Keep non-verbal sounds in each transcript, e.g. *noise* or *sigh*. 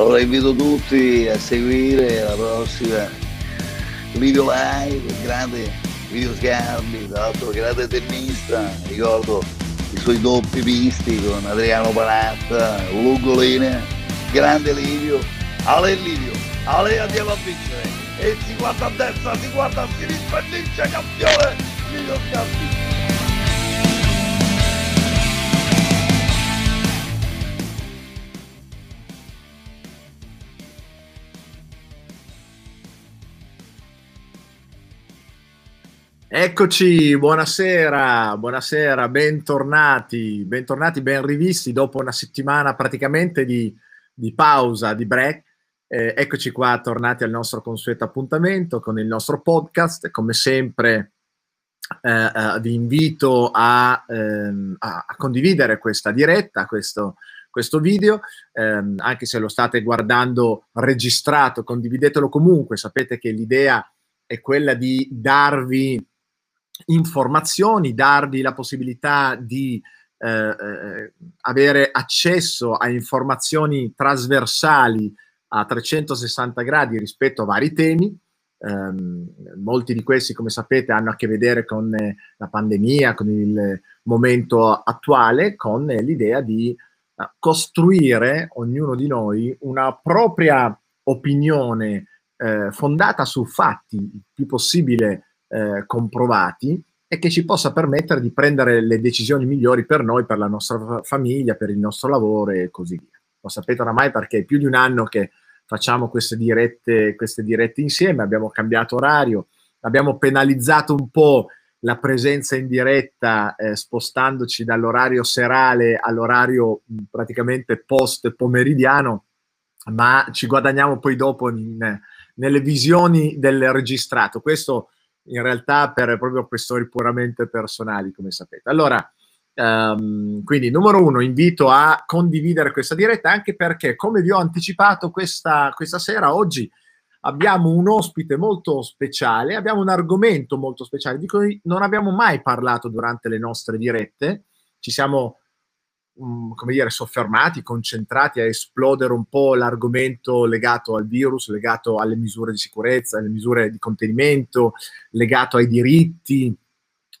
Allora invito tutti a seguire la prossima video live, grande video schermi, tra l'altro grande tennista, ricordo i suoi doppi visti con Adriano Panatta, Lugolina, grande Livio, Ale Livio, Ale andiamo a vincere e si guarda a destra, si guarda a sinistra e vince campione Livio Scarpi. Eccoci, buonasera, buonasera, bentornati, bentornati, ben rivisti dopo una settimana praticamente di, di pausa, di break. Eh, eccoci qua, tornati al nostro consueto appuntamento con il nostro podcast. Come sempre, eh, eh, vi invito a, ehm, a, condividere questa diretta, questo, questo video, ehm, anche se lo state guardando registrato, condividetelo comunque. Sapete che l'idea è quella di darvi informazioni, darvi la possibilità di eh, eh, avere accesso a informazioni trasversali a 360 gradi rispetto a vari temi. Um, molti di questi, come sapete, hanno a che vedere con eh, la pandemia, con il momento attuale, con eh, l'idea di uh, costruire ognuno di noi una propria opinione eh, fondata su fatti il più possibile eh, comprovati e che ci possa permettere di prendere le decisioni migliori per noi, per la nostra famiglia, per il nostro lavoro e così via. Lo sapete oramai perché è più di un anno che facciamo queste dirette, queste dirette insieme, abbiamo cambiato orario, abbiamo penalizzato un po' la presenza in diretta eh, spostandoci dall'orario serale all'orario praticamente post pomeridiano, ma ci guadagniamo poi dopo in, nelle visioni del registrato. Questo in realtà per proprio questioni puramente personali, come sapete. Allora, um, quindi numero uno, invito a condividere questa diretta anche perché, come vi ho anticipato questa, questa sera, oggi abbiamo un ospite molto speciale, abbiamo un argomento molto speciale di cui non abbiamo mai parlato durante le nostre dirette. Ci siamo Mm, come dire, soffermati, concentrati a esplodere un po' l'argomento legato al virus, legato alle misure di sicurezza, alle misure di contenimento, legato ai diritti,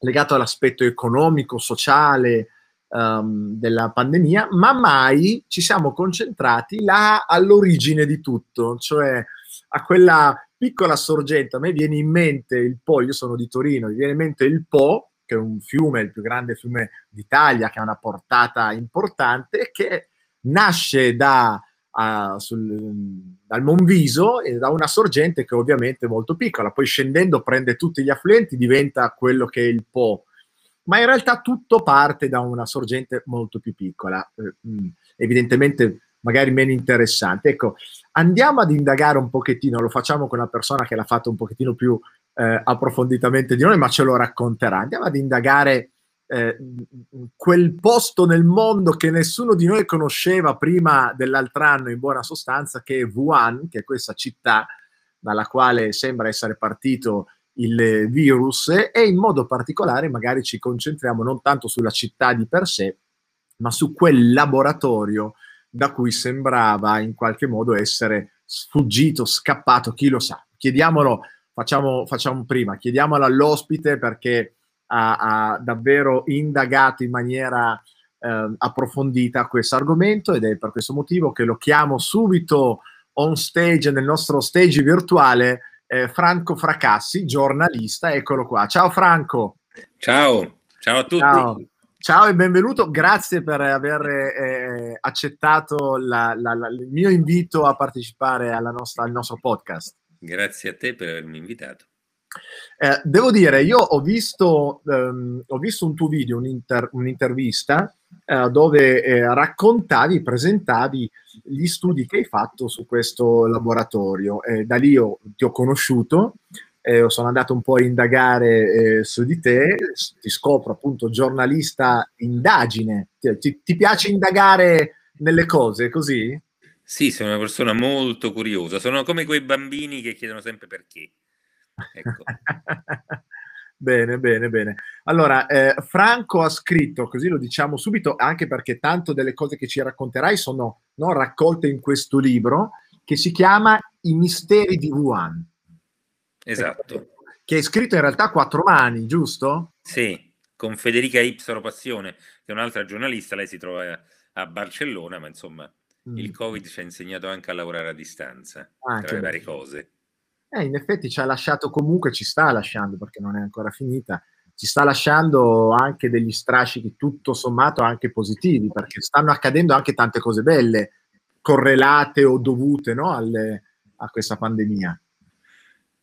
legato all'aspetto economico, sociale um, della pandemia, ma mai ci siamo concentrati là all'origine di tutto, cioè a quella piccola sorgente. A me viene in mente il Po, io sono di Torino, mi viene in mente il Po che è un fiume, il più grande fiume d'Italia, che ha una portata importante, che nasce da, uh, sul, dal Monviso e da una sorgente che ovviamente è molto piccola, poi scendendo prende tutti gli affluenti, diventa quello che è il Po. Ma in realtà tutto parte da una sorgente molto più piccola, eh, mm, evidentemente magari meno interessante. Ecco, andiamo ad indagare un pochettino, lo facciamo con una persona che l'ha fatto un pochettino più eh, approfonditamente di noi, ma ce lo racconterà. Andiamo ad indagare eh, quel posto nel mondo che nessuno di noi conosceva prima dell'altro anno, in buona sostanza, che è Wuhan, che è questa città dalla quale sembra essere partito il virus e in modo particolare magari ci concentriamo non tanto sulla città di per sé, ma su quel laboratorio da cui sembrava in qualche modo essere sfuggito, scappato, chi lo sa. Chiediamolo facciamo, facciamo prima, chiediamolo all'ospite perché ha, ha davvero indagato in maniera eh, approfondita questo argomento ed è per questo motivo che lo chiamo subito on stage nel nostro stage virtuale eh, Franco Fracassi, giornalista, eccolo qua. Ciao Franco. Ciao, ciao a tutti. Ciao. Ciao e benvenuto, grazie per aver eh, accettato la, la, la, il mio invito a partecipare nostra, al nostro podcast. Grazie a te per avermi invitato. Eh, devo dire, io ho visto, ehm, ho visto un tuo video, un'inter- un'intervista, eh, dove eh, raccontavi, presentavi gli studi che hai fatto su questo laboratorio. da lì io ti ho conosciuto, sono andato un po' a indagare eh, su di te, ti scopro appunto giornalista indagine. Ti, ti piace indagare nelle cose così? Sì, sono una persona molto curiosa, sono come quei bambini che chiedono sempre perché. Ecco. *laughs* Bene, bene, bene. Allora, eh, Franco ha scritto, così lo diciamo subito, anche perché tanto delle cose che ci racconterai sono no, raccolte in questo libro, che si chiama I misteri di Wuhan. Esatto. Che è scritto in realtà a quattro mani, giusto? Sì, con Federica Ipsaro Passione, che è un'altra giornalista, lei si trova a Barcellona, ma insomma mm. il Covid ci ha insegnato anche a lavorare a distanza, anche tra le varie cose. Eh, in effetti ci ha lasciato comunque, ci sta lasciando perché non è ancora finita, ci sta lasciando anche degli strascichi tutto sommato anche positivi, perché stanno accadendo anche tante cose belle, correlate o dovute no, alle, a questa pandemia.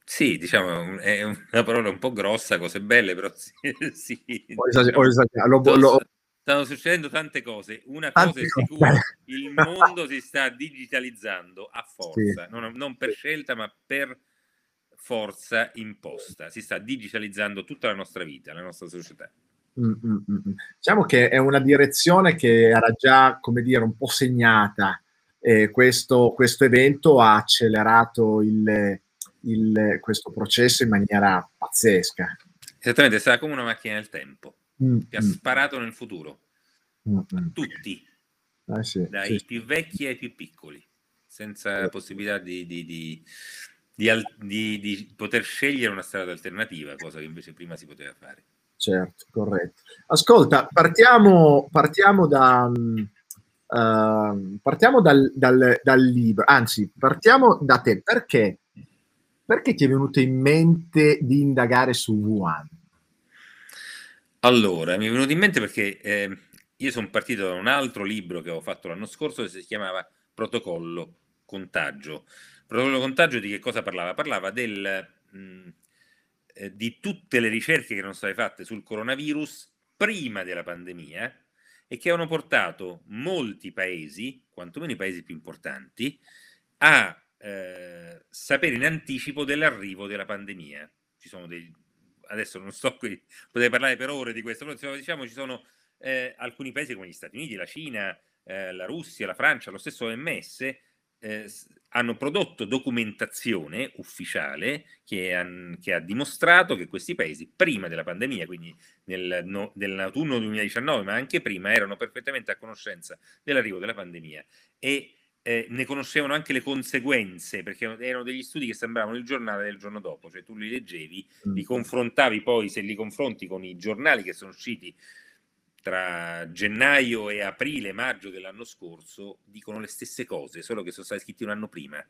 Sì, diciamo, è una parola un po' grossa, cose belle, però *laughs* sì. sì ho esagerato, ho esagerato. Lo, lo, stanno succedendo tante cose. Una cosa è sicura, il *laughs* mondo si sta digitalizzando a forza, sì. non, non, per scelta, ma per forza imposta. Si sta digitalizzando tutta la nostra vita, la nostra società. Mm, mm, mm. mm. Diciamo che è una direzione che era già, come dire, un po' segnata. Eh, questo, questo, evento ha accelerato il, il, questo processo in maniera pazzesca. Esattamente, stata come una macchina del tempo mm, che ha sparato nel futuro. Mm, a tutti, eh sì, dai sì. più vecchi ai più piccoli, senza possibilità di, di, di di, di, di, poter scegliere una strada alternativa, cosa che invece prima si poteva fare. Certo, corretto. Ascolta, partiamo, partiamo da... Uh, partiamo dal, dal, dal, libro, anzi, partiamo da te. Perché? Perché ti è venuto in mente di indagare su Wuhan? Allora, mi è venuto in mente perché eh, io sono partito da un altro libro che ho fatto l'anno scorso che si chiamava Protocollo Contagio Protocollo contagio di che cosa parlava? Parlava del, mh, eh, di tutte le ricerche che erano state fatte sul coronavirus prima della pandemia e che hanno portato molti paesi, quantomeno i paesi più importanti, a eh, sapere in anticipo dell'arrivo della pandemia. Ci sono dei, adesso non sto qui, potrei parlare per ore di questo, però diciamo ci sono eh, alcuni paesi come gli Stati Uniti, la Cina, eh, la Russia, la Francia, lo stesso OMS eh, hanno prodotto documentazione ufficiale che, han, che, ha dimostrato che questi paesi, prima della pandemia, quindi nel, no, nell'autunno 2019, ma anche prima, erano perfettamente a conoscenza dell'arrivo della pandemia e eh, ne conoscevano anche le conseguenze, perché erano degli studi che sembravano il giornale del giorno dopo, cioè tu li leggevi, li mm. confrontavi poi, se li confronti con i giornali che sono usciti tra gennaio e aprile, maggio dell'anno scorso dicono le stesse cose, solo che sono stati scritti un anno prima,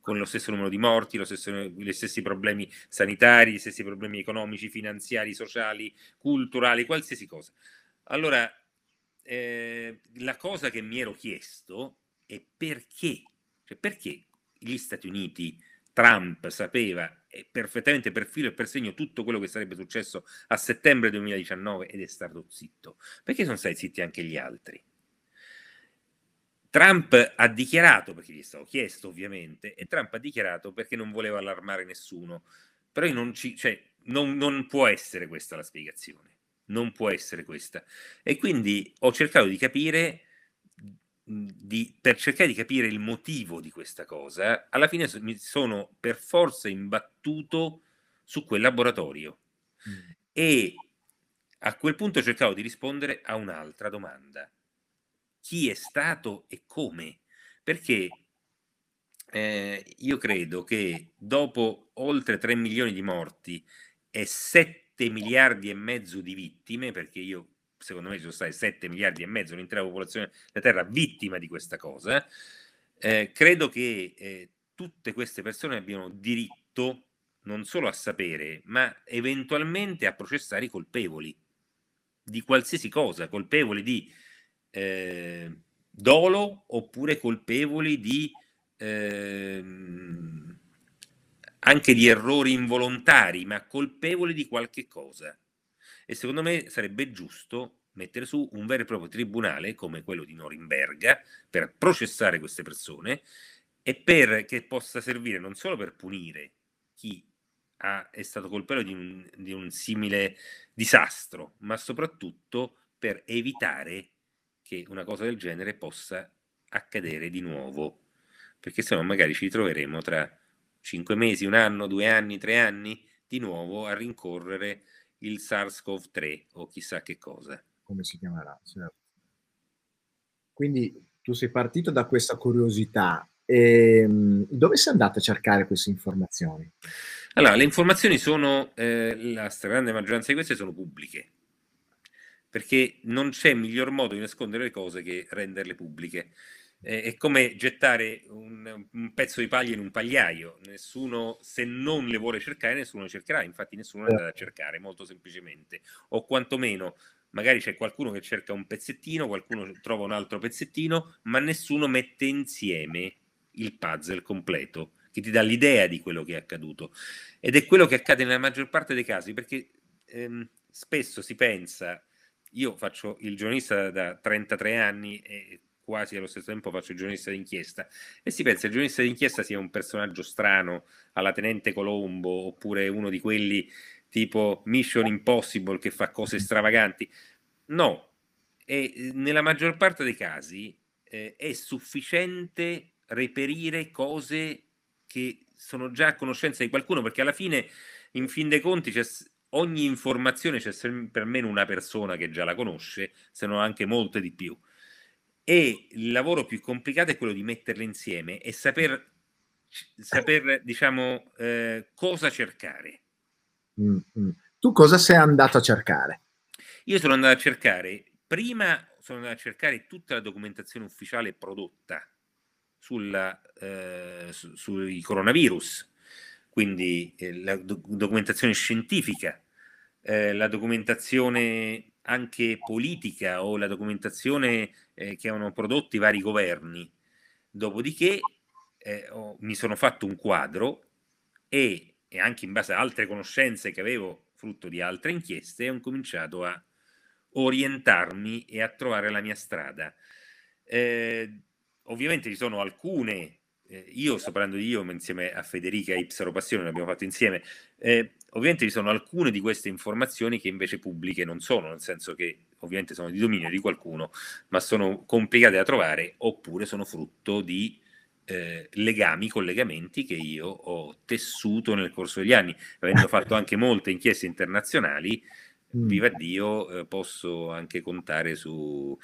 con lo stesso numero di morti, lo stesso, gli stessi problemi sanitari, gli stessi problemi economici, finanziari, sociali, culturali, qualsiasi cosa. Allora, eh, la cosa che mi ero chiesto è perché, cioè perché gli Stati Uniti Trump sapeva perfettamente per filo e per segno tutto quello che sarebbe successo a settembre 2019 ed è stato zitto. Perché sono stati zitti anche gli altri? Trump ha dichiarato, perché gli è stato chiesto ovviamente, e Trump ha dichiarato perché non voleva allarmare nessuno. Però non, ci, cioè, non, non può essere questa la spiegazione. Non può essere questa. E quindi ho cercato di capire di, per cercare di capire il motivo di questa cosa, alla fine mi sono per forza imbattuto su quel laboratorio mm. e a quel punto cercavo di rispondere a un'altra domanda. Chi è stato e come? Perché eh, io credo che dopo oltre 3 milioni di morti e 7 miliardi e mezzo di vittime, perché io secondo me ci sono stati 7 miliardi e mezzo, l'intera popolazione della Terra vittima di questa cosa, eh, credo che eh, tutte queste persone abbiano diritto non solo a sapere, ma eventualmente a processare i colpevoli di qualsiasi cosa, colpevoli di eh, dolo oppure colpevoli di eh, anche di errori involontari, ma colpevoli di qualche cosa. E secondo me sarebbe giusto mettere su un vero e proprio tribunale come quello di Norimberga per processare queste persone e per che possa servire non solo per punire chi ha, è stato colpevole di di un simile disastro, ma soprattutto per evitare che una cosa del genere possa accadere di nuovo, perché se no magari ci ritroveremo tra cinque mesi, un anno, due anni, tre anni di nuovo a rincorrere il SARS-CoV-3 o chissà che cosa. Come si chiamerà, certo. Quindi tu sei partito da questa curiosità. E, ehm, dove sei andato a cercare queste informazioni? Allora, le informazioni sono, eh, la stragrande maggioranza di queste sono pubbliche, perché non c'è miglior modo di nascondere le cose che renderle pubbliche. Eh, è come gettare un, un, pezzo di paglia in un pagliaio, nessuno, se non le vuole cercare, nessuno le cercherà, infatti nessuno le andrà a cercare, molto semplicemente, o quantomeno magari c'è qualcuno che cerca un pezzettino, qualcuno trova un altro pezzettino, ma nessuno mette insieme il puzzle completo che ti dà l'idea di quello che è accaduto. Ed è quello che accade nella maggior parte dei casi, perché ehm, spesso si pensa, io faccio il giornalista da 33 anni e quasi allo stesso tempo faccio il giornalista d'inchiesta e si pensa che il giornalista d'inchiesta sia un personaggio strano alla Tenente Colombo oppure uno di quelli tipo Mission Impossible che fa cose stravaganti. No, e eh, nella maggior parte dei casi eh, è sufficiente reperire cose che sono già a conoscenza di qualcuno, perché alla fine, in fin dei conti, c'è, ogni informazione c'è sempre almeno una persona che già la conosce, se non anche molte di più. E il lavoro più complicato è quello di metterle insieme e saper, saper diciamo, eh, cosa cercare. Mm-hmm. Tu cosa sei andato a cercare? Io sono andato a cercare, prima sono andato a cercare tutta la documentazione ufficiale prodotta sulla, eh, su, sui coronavirus, quindi eh, la do- documentazione scientifica, eh, la documentazione anche politica o la documentazione eh, che hanno prodotto i vari governi. Dopodiché eh, ho, mi sono fatto un quadro e e anche in base a altre conoscenze che avevo frutto di altre inchieste, ho cominciato a orientarmi e a trovare la mia strada. Eh, ovviamente ci sono alcune, eh, io sto parlando di io insieme a Federica Ipsaro Passione, l'abbiamo fatto insieme, eh, ovviamente ci sono alcune di queste informazioni che invece pubbliche non sono, nel senso che ovviamente sono di dominio di qualcuno, ma sono complicate da trovare oppure sono frutto di eh, legami, collegamenti che io ho tessuto nel corso degli anni, avendo *laughs* fatto anche molte inchieste internazionali, mm. viva Dio, eh, posso anche contare su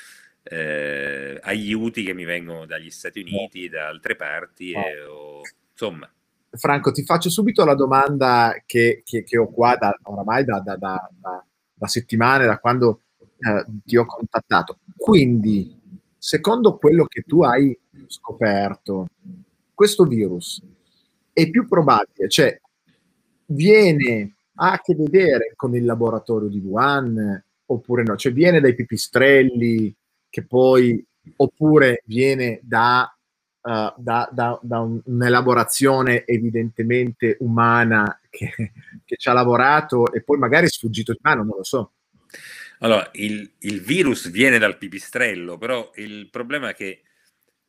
eh, aiuti che mi vengono dagli Stati Uniti, da altre parti, e, o, insomma. Franco, ti faccio subito la domanda che, che, che ho qua da, oramai da, da, da settimane, da quando eh, ti ho contattato. Quindi, secondo quello che tu hai scoperto, questo virus è più probabile, cioè viene a che vedere con il laboratorio di Wuhan oppure no, cioè viene dai pipistrelli che poi oppure viene da, uh, da, da, da un, un'elaborazione evidentemente umana che, che ci ha lavorato e poi magari sfuggito di mano, non lo so. Allora, il, il virus viene dal pipistrello, però il problema è che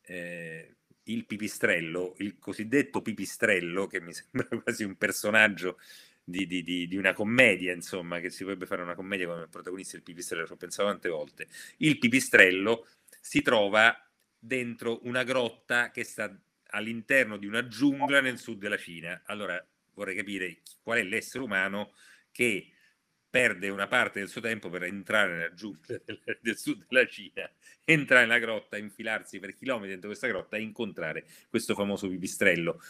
eh, il pipistrello, il cosiddetto pipistrello, che mi *laughs* sembra quasi un personaggio di, di, di, di, una commedia, insomma, che si potrebbe fare una commedia come protagonista il pipistrello, ci ho pensato tante volte. Il pipistrello si trova dentro una grotta che sta all'interno di una giungla nel sud della Cina. Allora vorrei capire qual è l'essere umano che perde una parte del suo tempo per entrare nella giungla *laughs* del, sud della Cina, entrare nella grotta, infilarsi per chilometri dentro questa grotta e incontrare questo famoso pipistrello.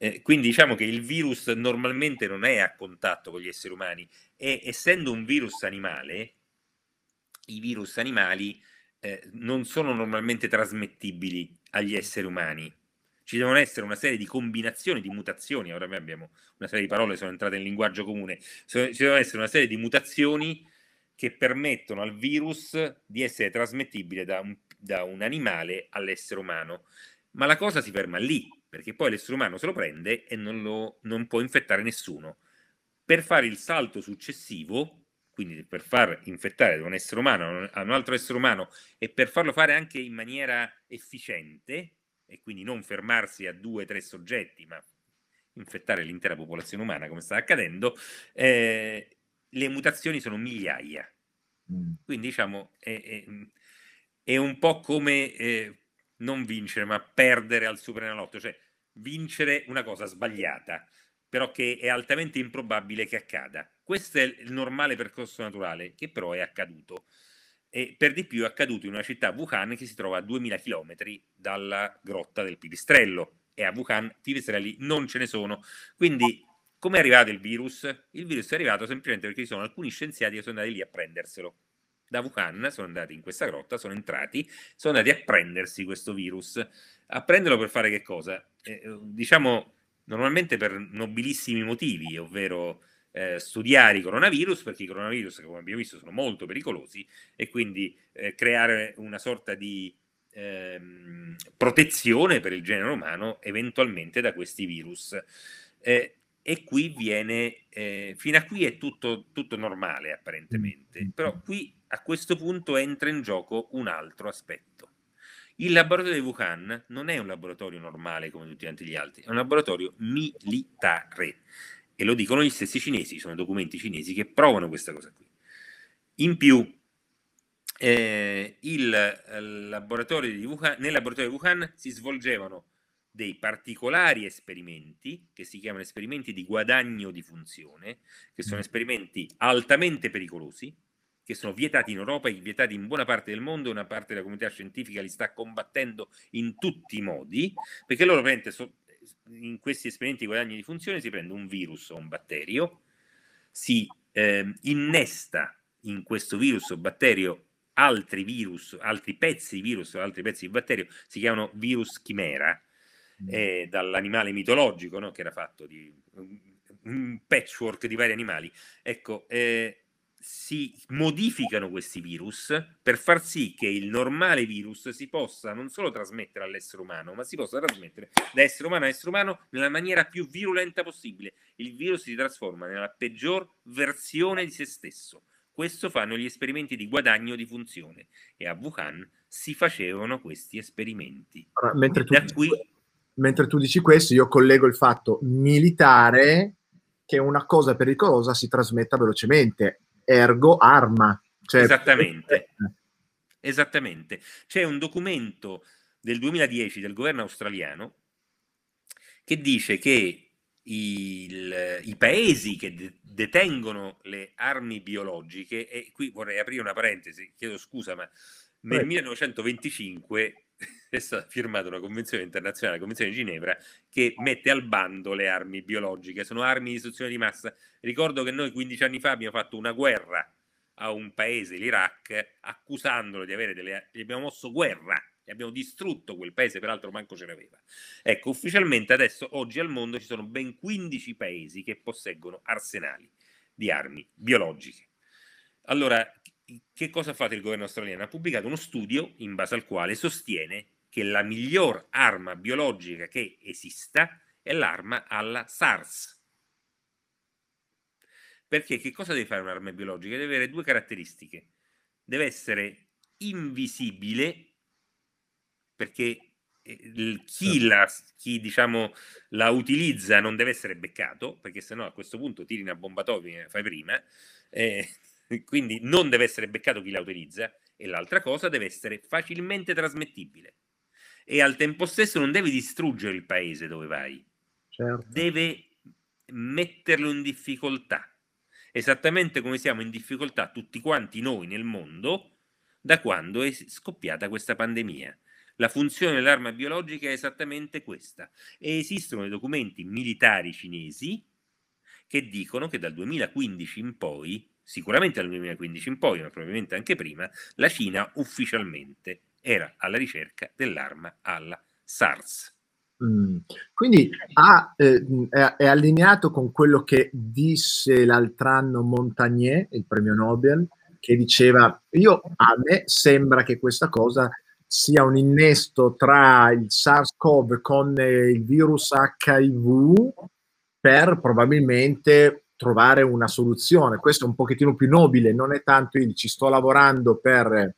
Eh, quindi diciamo che il virus normalmente non è a contatto con gli esseri umani e essendo un virus animale, i virus animali eh, non sono normalmente trasmettibili agli esseri umani ci devono essere una serie di combinazioni, di mutazioni, ora abbiamo una serie di parole che sono entrate nel linguaggio comune, ci devono essere una serie di mutazioni che permettono al virus di essere trasmettibile da un, da un animale all'essere umano. Ma la cosa si ferma lì, perché poi l'essere umano se lo prende e non, lo, non può infettare nessuno. Per fare il salto successivo, quindi per far infettare un essere umano a un altro essere umano e per farlo fare anche in maniera efficiente, e quindi non fermarsi a due o tre soggetti, ma infettare l'intera popolazione umana come sta accadendo, eh, le mutazioni sono migliaia. Mm. Quindi diciamo è, è, è, un po' come eh, non vincere, ma perdere al Superenalotto, cioè vincere una cosa sbagliata, però che è altamente improbabile che accada. Questo è il normale percorso naturale, che però è accaduto. E per di più è accaduto in una città, Wuhan, che si trova a 2000 km dalla grotta del pipistrello. E a Wuhan pipistrelli non ce ne sono. Quindi, come è arrivato il virus? Il virus è arrivato semplicemente perché ci sono alcuni scienziati che sono andati lì a prenderselo da Wuhan, sono andati in questa grotta, sono entrati, sono andati a prendersi questo virus. A prenderlo per fare che cosa? Eh, diciamo normalmente per nobilissimi motivi, ovvero eh, studiare i coronavirus, perché i coronavirus, come abbiamo visto, sono molto pericolosi, e quindi eh, creare una sorta di ehm, protezione per il genere umano eventualmente da questi virus. Eh, e qui viene, eh, fino a qui è tutto, tutto normale apparentemente, mm. però qui a questo punto entra in gioco un altro aspetto. Il laboratorio di Wuhan non è un laboratorio normale come tutti gli altri, è un laboratorio militare. E lo dicono gli stessi cinesi, sono documenti cinesi che provano questa cosa qui. In più, eh, il, il laboratorio di Wuhan, nel laboratorio di Wuhan si svolgevano dei particolari esperimenti che si chiamano esperimenti di guadagno di funzione, che sono mm. esperimenti altamente pericolosi, che sono vietati in Europa e vietati in buona parte del mondo, una parte della comunità scientifica li sta combattendo in tutti i modi, perché loro in questi esperimenti di guadagno di funzione si prende un virus o un batterio, si eh, innesta in questo virus o batterio altri virus, altri pezzi di virus o altri pezzi di batterio, si chiamano virus chimera, mm. eh, dall'animale mitologico no? che era fatto di un patchwork di vari animali. Ecco, eh, si modificano questi virus per far sì che il normale virus si possa non solo trasmettere all'essere umano, ma si possa trasmettere da essere umano a essere umano nella maniera più virulenta possibile. Il virus si trasforma nella peggior versione di se stesso. Questo fanno gli esperimenti di guadagno di funzione e a Wuhan si facevano questi esperimenti. Allora, mentre, tu dici, qui... mentre tu dici questo, io collego il fatto militare che una cosa pericolosa si trasmetta velocemente ergo arma. Cioè, Esattamente. Esattamente. C'è un documento del 2010 del governo australiano che dice che il, i paesi che de- detengono le armi biologiche, e qui vorrei aprire una parentesi, chiedo scusa, ma nel 1925 *laughs* è stata firmata una convenzione internazionale, la Convenzione di Ginevra, che mette al bando le armi biologiche, sono armi di distruzione di massa. Ricordo che noi 15 anni fa abbiamo fatto una guerra a un paese, l'Iraq, accusandolo di avere delle... gli abbiamo mosso guerra, gli abbiamo distrutto quel paese, peraltro manco ce l'aveva. Ecco, ufficialmente adesso, oggi al mondo, ci sono ben 15 paesi che posseggono arsenali di armi biologiche. Allora, che cosa ha fatto il governo australiano? Ha pubblicato uno studio in base al quale sostiene che la miglior arma biologica che esista è l'arma alla SARS. Perché che cosa deve fare un'arma biologica? Deve avere due caratteristiche. Deve essere invisibile, perché eh, chi, la, chi diciamo, la utilizza non deve essere beccato, perché sennò a questo punto tiri una bomba atomica, fai prima, eh, quindi non deve essere beccato chi la utilizza, e l'altra cosa deve essere facilmente trasmettibile e al tempo stesso non deve distruggere il paese dove vai, certo. deve metterlo in difficoltà, esattamente come siamo in difficoltà tutti quanti noi nel mondo da quando è scoppiata questa pandemia. La funzione dell'arma biologica è esattamente questa e esistono dei documenti militari cinesi che dicono che dal 2015 in poi, sicuramente dal 2015 in poi, ma probabilmente anche prima, la Cina ufficialmente era alla ricerca dell'arma alla SARS. Mm. Quindi ha, eh, è, allineato con quello che disse l'altro anno Montagnier, il premio Nobel, che diceva, io a me sembra che questa cosa sia un innesto tra il SARS-CoV con il virus HIV per probabilmente trovare una soluzione. Questo è un pochettino più nobile, non è tanto il ci sto lavorando per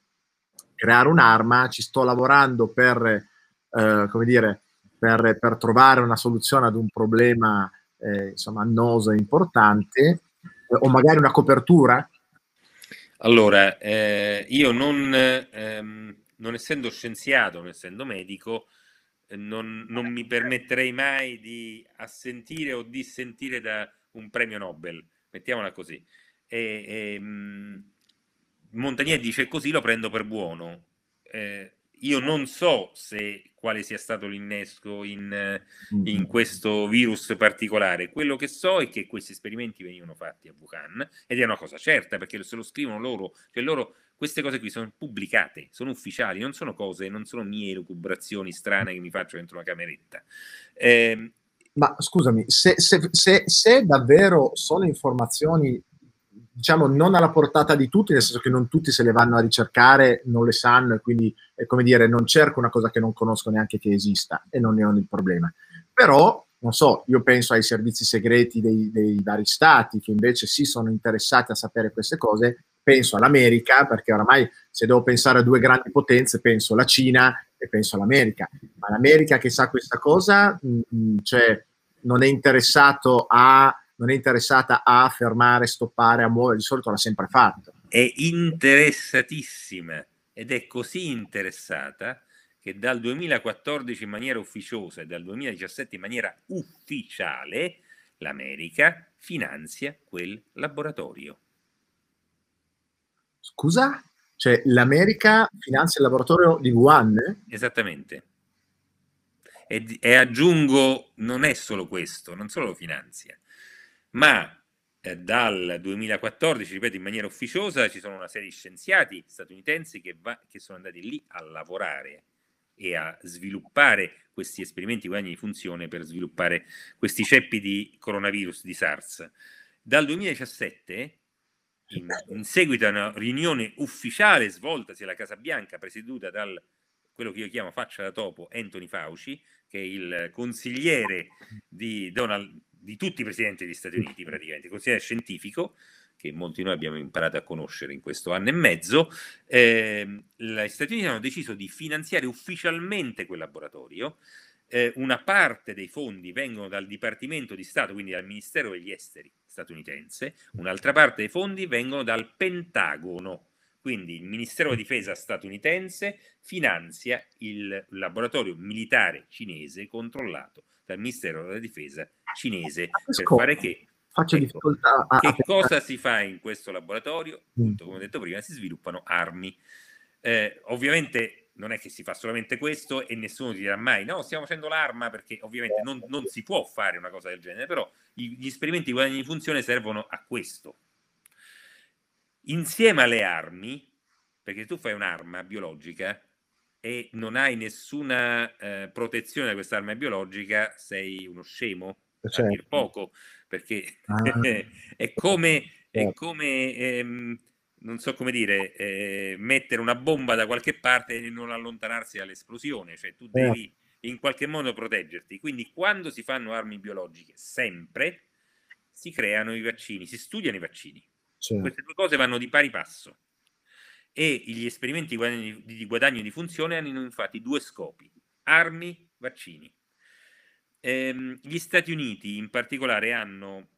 creare un'arma, ci sto lavorando per, eh, come dire, per, per, trovare una soluzione ad un problema eh, insomma, annoso e importante, eh, o magari una copertura? Allora, eh, io non, ehm, non, essendo scienziato, non essendo medico, eh, non, non mi permetterei mai di assentire o dissentire da un premio Nobel mettiamola così. E, e, mm, Montagnier dice così lo prendo per buono. Eh, io non so se quale sia stato l'innesco in, in, questo virus particolare. Quello che so è che questi esperimenti venivano fatti a Wuhan ed è una cosa certa perché se lo scrivono loro, cioè loro queste cose qui sono pubblicate, sono ufficiali, non sono cose, non sono mie lucubrazioni strane che mi faccio dentro una cameretta. Eh, Ma scusami, se, se, se, se davvero sono informazioni diciamo non alla portata di tutti, nel senso che non tutti se le vanno a ricercare, non le sanno e quindi è come dire non cerco una cosa che non conosco neanche che esista e non ne ho il problema. Però, non so, io penso ai servizi segreti dei, dei vari stati che invece sì sono interessati a sapere queste cose, penso all'America, perché oramai se devo pensare a due grandi potenze penso alla Cina e penso all'America. Ma l'America che sa questa cosa, mh, mm, cioè non è interessato a non è interessata a fermare, stoppare, a muovere, di solito l'ha sempre fatto. È interessatissima ed è così interessata che dal 2014 in maniera ufficiosa e dal 2017 in maniera ufficiale l'America finanzia quel laboratorio. Scusa? Cioè l'America finanzia il laboratorio di Wuhan? Esattamente. E, e aggiungo, non è solo questo, non solo lo finanzia, ma eh, dal 2014, ripeto in maniera ufficiosa, ci sono una serie di scienziati statunitensi che, va, che sono andati lì a lavorare e a sviluppare questi esperimenti guadagni di funzione per sviluppare questi ceppi di coronavirus di SARS. Dal 2017, in, in seguito a una riunione ufficiale svoltasi alla Casa Bianca, presieduta dal quello che io chiamo faccia da topo Anthony Fauci, che è il consigliere di Donald di tutti i presidenti degli Stati Uniti praticamente, consigliere scientifico, che molti di noi abbiamo imparato a conoscere in questo anno e mezzo, eh, gli Stati Uniti hanno deciso di finanziare ufficialmente quel laboratorio. Eh, una parte dei fondi vengono dal Dipartimento di Stato, quindi dal Ministero degli Esteri statunitense, un'altra parte dei fondi vengono dal Pentagono, quindi il Ministero della Difesa statunitense finanzia il laboratorio militare cinese controllato dal Ministero della Difesa cinese per fare che Faccio ecco, difficoltà a, che cosa si fa in questo laboratorio? Mm. Appunto, come ho detto prima, si sviluppano armi. Eh, ovviamente non è che si fa solamente questo e nessuno ti dirà mai no, stiamo facendo l'arma perché ovviamente non, non si può fare una cosa del genere, però gli esperimenti guadagni di funzione servono a questo. Insieme alle armi, perché tu fai un'arma biologica, e non hai nessuna eh, protezione da quest'arma biologica, sei uno scemo, certo. a dir poco, perché ah. *laughs* è come, è certo. come ehm, non so come dire, eh, mettere una bomba da qualche parte e non allontanarsi dall'esplosione, cioè tu certo. devi in qualche modo proteggerti. Quindi quando si fanno armi biologiche, sempre si creano i vaccini, si studiano i vaccini. Certo. Queste due cose vanno di pari passo e gli esperimenti di guadagno di funzione hanno infatti due scopi, armi, vaccini. Ehm, gli Stati Uniti in particolare hanno,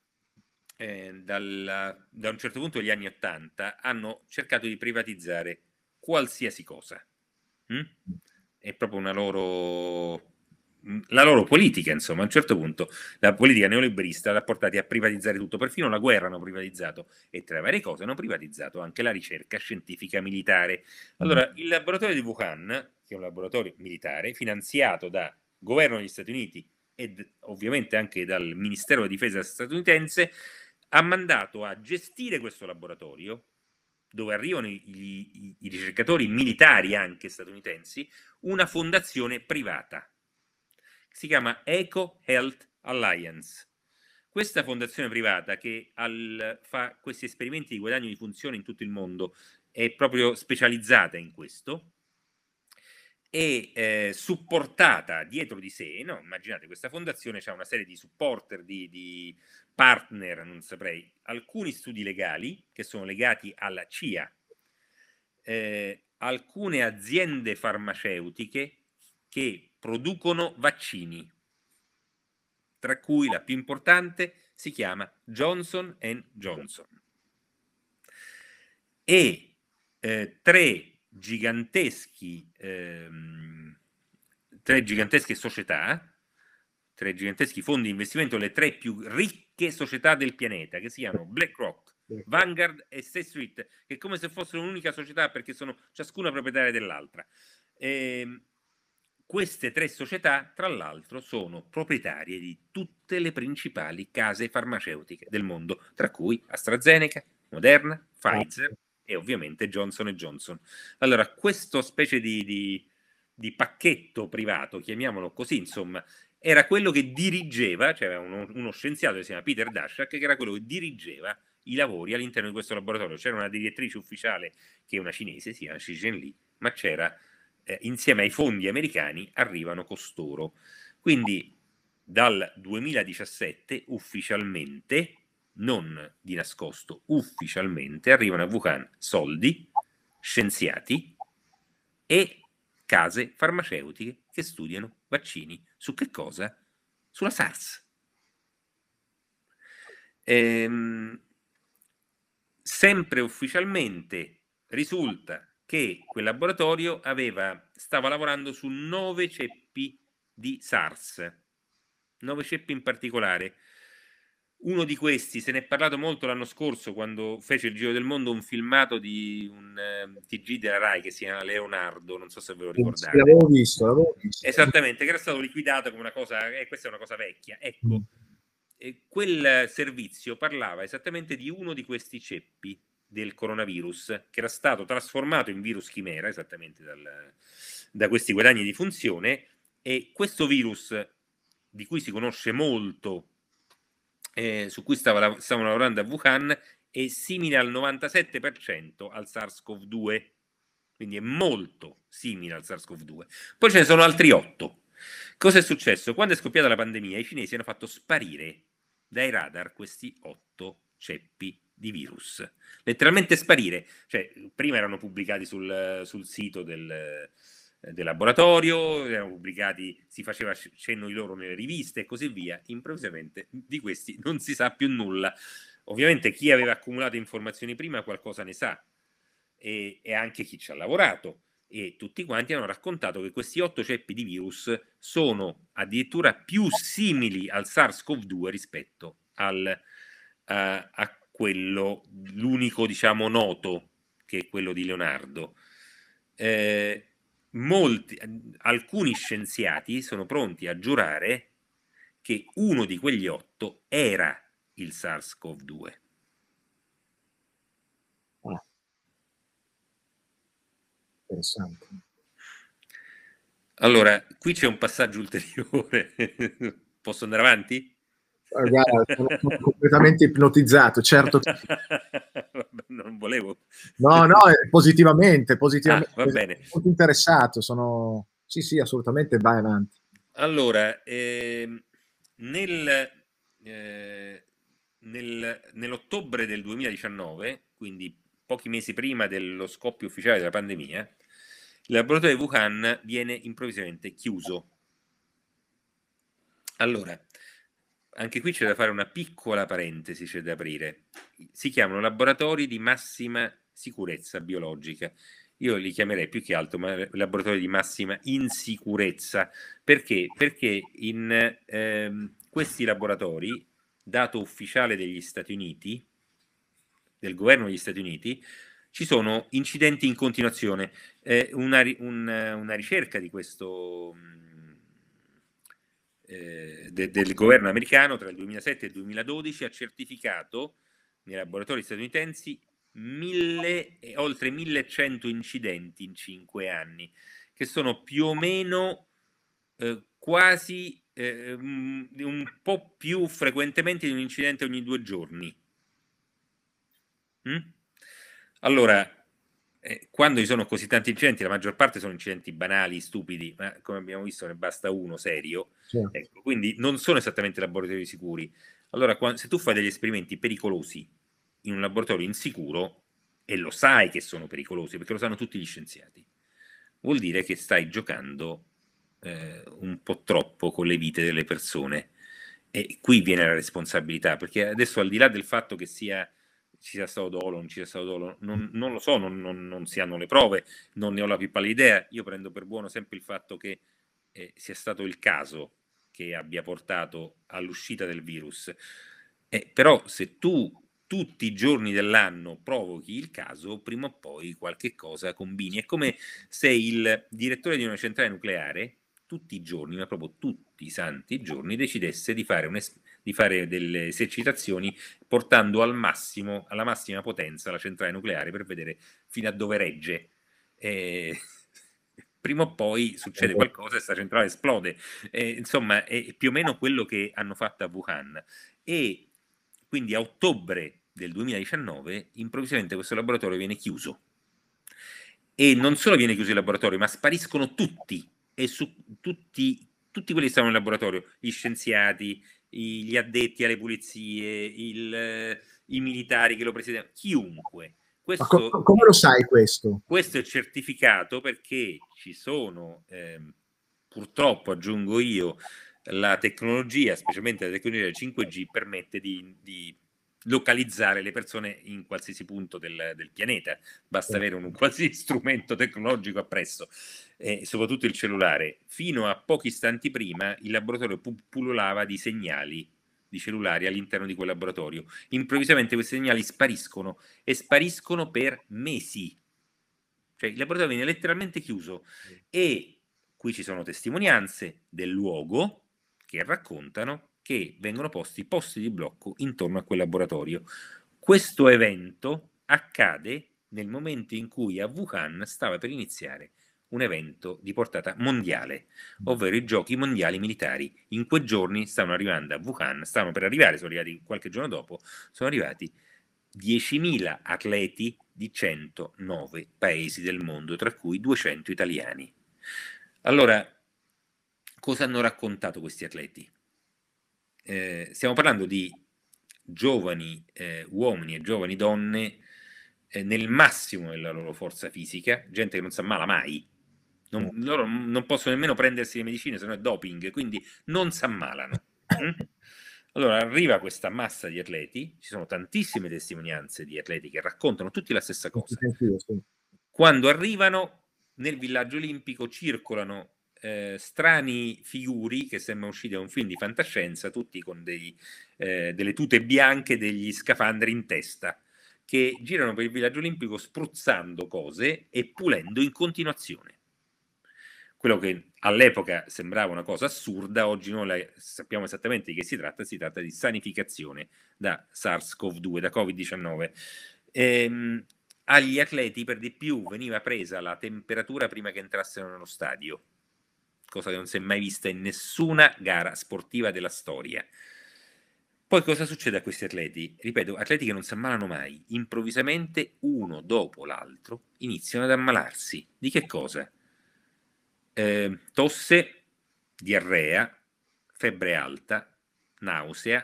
eh, dalla, da un certo punto degli anni Ottanta, hanno cercato di privatizzare qualsiasi cosa. Mm? È proprio una loro la loro politica, insomma, a un certo punto la politica neoliberista l'ha portati a privatizzare tutto, perfino la guerra hanno privatizzato e tra le varie cose hanno privatizzato anche la ricerca scientifica militare. Allora, il laboratorio di Wuhan, che è un laboratorio militare finanziato da governo degli Stati Uniti ed ovviamente anche dal Ministero della Difesa statunitense, ha mandato a gestire questo laboratorio dove arrivano i, i, i ricercatori militari anche statunitensi, una fondazione privata si chiama Eco Health Alliance. Questa fondazione privata che al, fa questi esperimenti di guadagno di funzione in tutto il mondo è proprio specializzata in questo e eh, supportata dietro di sé, no? immaginate questa fondazione ha una serie di supporter, di, di, partner, non saprei, alcuni studi legali che sono legati alla CIA, eh, alcune aziende farmaceutiche che producono vaccini, tra cui la più importante si chiama Johnson Johnson. E eh, tre, giganteschi, ehm, tre gigantesche società tre giganteschi fondi di investimento, le tre più ricche società del pianeta, che siano BlackRock, Vanguard e State Street, che è come se fossero un'unica società perché sono ciascuna proprietaria dell'altra. E ehm, queste tre società, tra l'altro, sono proprietarie di tutte le principali case farmaceutiche del mondo, tra cui AstraZeneca, Moderna, Pfizer e ovviamente Johnson Johnson. Allora, questo specie di, di, di pacchetto privato, chiamiamolo così, insomma, era quello che dirigeva, c'era cioè uno, uno, scienziato che si chiama Peter Daszak, che era quello che dirigeva i lavori all'interno di questo laboratorio. C'era una direttrice ufficiale che è una cinese, si chiama Xi Jinping, ma c'era eh, insieme ai fondi americani arrivano costoro. Quindi dal 2017 ufficialmente, non di nascosto, ufficialmente arrivano a Wuhan soldi, scienziati e case farmaceutiche che studiano vaccini. Su che cosa? Sulla SARS. Ehm, sempre ufficialmente risulta che quel laboratorio aveva, stava lavorando su nove ceppi di SARS, nove ceppi in particolare. Uno di questi se ne è parlato molto l'anno scorso quando fece il Giro del Mondo un filmato di un ehm, TG della Rai che si chiama Leonardo, non so se ve lo ricordate. l'avevo visto, l'avevo visto. Esattamente, che era stato liquidato come una cosa, eh, questa è una cosa vecchia. Ecco, mm. eh, quel servizio parlava esattamente di uno di questi ceppi del coronavirus, che era stato trasformato in virus chimera, esattamente dal, da questi guadagni di funzione, e questo virus, di cui si conosce molto, eh, su cui stava, stavano lavorando a Wuhan, è simile al 97% al SARS-CoV-2, quindi è molto simile al SARS-CoV-2. Poi ce ne sono altri 8. Cosa è successo? Quando è scoppiata la pandemia, i cinesi hanno fatto sparire dai radar questi 8 ceppi di virus, letteralmente sparire. Cioè, prima erano pubblicati sul, sul sito del, del, laboratorio, erano pubblicati, si faceva cenno di loro nelle riviste e così via. Improvvisamente di questi non si sa più nulla. Ovviamente chi aveva accumulato informazioni prima qualcosa ne sa e, e anche chi ci ha lavorato e tutti quanti hanno raccontato che questi otto ceppi di virus sono addirittura più simili al SARS-CoV-2 rispetto al, uh, a quello, l'unico diciamo noto, che è quello di Leonardo. Eh, molti, alcuni scienziati sono pronti a giurare che uno di quegli otto era il SARS-CoV-2. Ah. Interessante. Allora, qui c'è un passaggio ulteriore. *laughs* Posso andare avanti? Guarda, sono, completamente ipnotizzato, certo. *laughs* non volevo. No, no, positivamente, positivamente. Ah, va bene. Molto interessato, sono... Sì, sì, assolutamente, vai avanti. Allora, eh, nel, eh, nel, nell'ottobre del 2019, quindi pochi mesi prima dello scoppio ufficiale della pandemia, il laboratorio di Wuhan viene improvvisamente chiuso. Allora, anche qui c'è da fare una piccola parentesi, c'è da aprire. Si chiamano laboratori di massima sicurezza biologica. Io li chiamerei più che altro ma, laboratori di massima insicurezza. Perché? Perché in ehm, questi laboratori, dato ufficiale degli Stati Uniti, del governo degli Stati Uniti, ci sono incidenti in continuazione. Eh, una, un, una, ricerca di questo eh, de, del governo americano tra il 2007 e il 2012 ha certificato nei laboratori statunitensi mille, oltre 1100 incidenti in cinque anni, che sono più o meno eh, quasi eh, un po' più frequentemente di un incidente ogni due giorni. Mm? Allora, eh, quando ci sono così tanti incidenti, la maggior parte sono incidenti banali, stupidi, ma come abbiamo visto ne basta uno serio, certo. ecco, quindi non sono esattamente laboratori sicuri. Allora, quando, se tu fai degli esperimenti pericolosi in un laboratorio insicuro, e lo sai che sono pericolosi, perché lo sanno tutti gli scienziati, vuol dire che stai giocando eh, un po' troppo con le vite delle persone. E qui viene la responsabilità, perché adesso al di là del fatto che sia ci sia stato dolo, non ci sia stato dolo, non, non lo so, non, non, non, si hanno le prove, non ne ho la più pallida idea. Io prendo per buono sempre il fatto che eh, sia stato il caso che abbia portato all'uscita del virus. Eh, però se tu tutti i giorni dell'anno provochi il caso, prima o poi qualche cosa combini. È come se il direttore di una centrale nucleare tutti i giorni, ma proprio tutti i santi giorni, decidesse di fare, di fare delle esercitazioni portando al massimo, alla massima potenza la centrale nucleare per vedere fino a dove regge. E *laughs* prima o poi succede qualcosa e questa centrale esplode. E, insomma, è più o meno quello che hanno fatto a Wuhan. E quindi a ottobre del 2019 improvvisamente questo laboratorio viene chiuso e non solo viene chiuso il laboratorio ma spariscono tutti e su tutti, tutti quelli che stavano nel laboratorio gli scienziati gli addetti alle pulizie il, i militari che lo presiedevano chiunque questo, co- come lo sai questo? Questo è certificato perché ci sono, eh, purtroppo aggiungo io, la tecnologia, specialmente la tecnologia del 5G, permette di, di localizzare le persone in qualsiasi punto del, del pianeta, basta avere un *laughs* qualsiasi strumento tecnologico appresso, eh, soprattutto il cellulare. Fino a pochi istanti prima il laboratorio pullulava di segnali di cellulari all'interno di quel laboratorio. Improvvisamente questi segnali spariscono e spariscono per mesi. Cioè il laboratorio viene letteralmente chiuso e qui ci sono testimonianze del luogo che raccontano che vengono posti posti di blocco intorno a quel laboratorio. Questo evento accade nel momento in cui a Wuhan stava per iniziare un evento di portata mondiale, ovvero i giochi mondiali militari. In quei giorni stavano arrivando a Wuhan, stavano per arrivare, sono arrivati qualche giorno dopo, sono arrivati 10.000 atleti di 109 paesi del mondo, tra cui 200 italiani. Allora, cosa hanno raccontato questi atleti? Eh, stiamo parlando di giovani eh, uomini e giovani donne eh, nel massimo della loro forza fisica, gente che non si ammala mai, non, loro non possono nemmeno prendersi le medicine, se no è doping, quindi non si ammalano. Mm? Allora arriva questa massa di atleti, ci sono tantissime testimonianze di atleti che raccontano tutti la stessa cosa. Quando arrivano nel villaggio olimpico circolano eh, strani figuri che sembrano usciti da un film di fantascienza, tutti con dei, eh, delle tute bianche, degli scafandri in testa, che girano per il villaggio olimpico spruzzando cose e pulendo in continuazione. Quello che all'epoca sembrava una cosa assurda, oggi noi sappiamo esattamente di che si tratta, si tratta di sanificazione da SARS-CoV-2, da Covid-19. Ehm, agli atleti per di più veniva presa la temperatura prima che entrassero nello stadio cosa che non si è mai vista in nessuna gara sportiva della storia. Poi cosa succede a questi atleti? Ripeto, atleti che non si ammalano mai, improvvisamente uno dopo l'altro iniziano ad ammalarsi. Di che cosa? Eh, tosse, diarrea, febbre alta, nausea,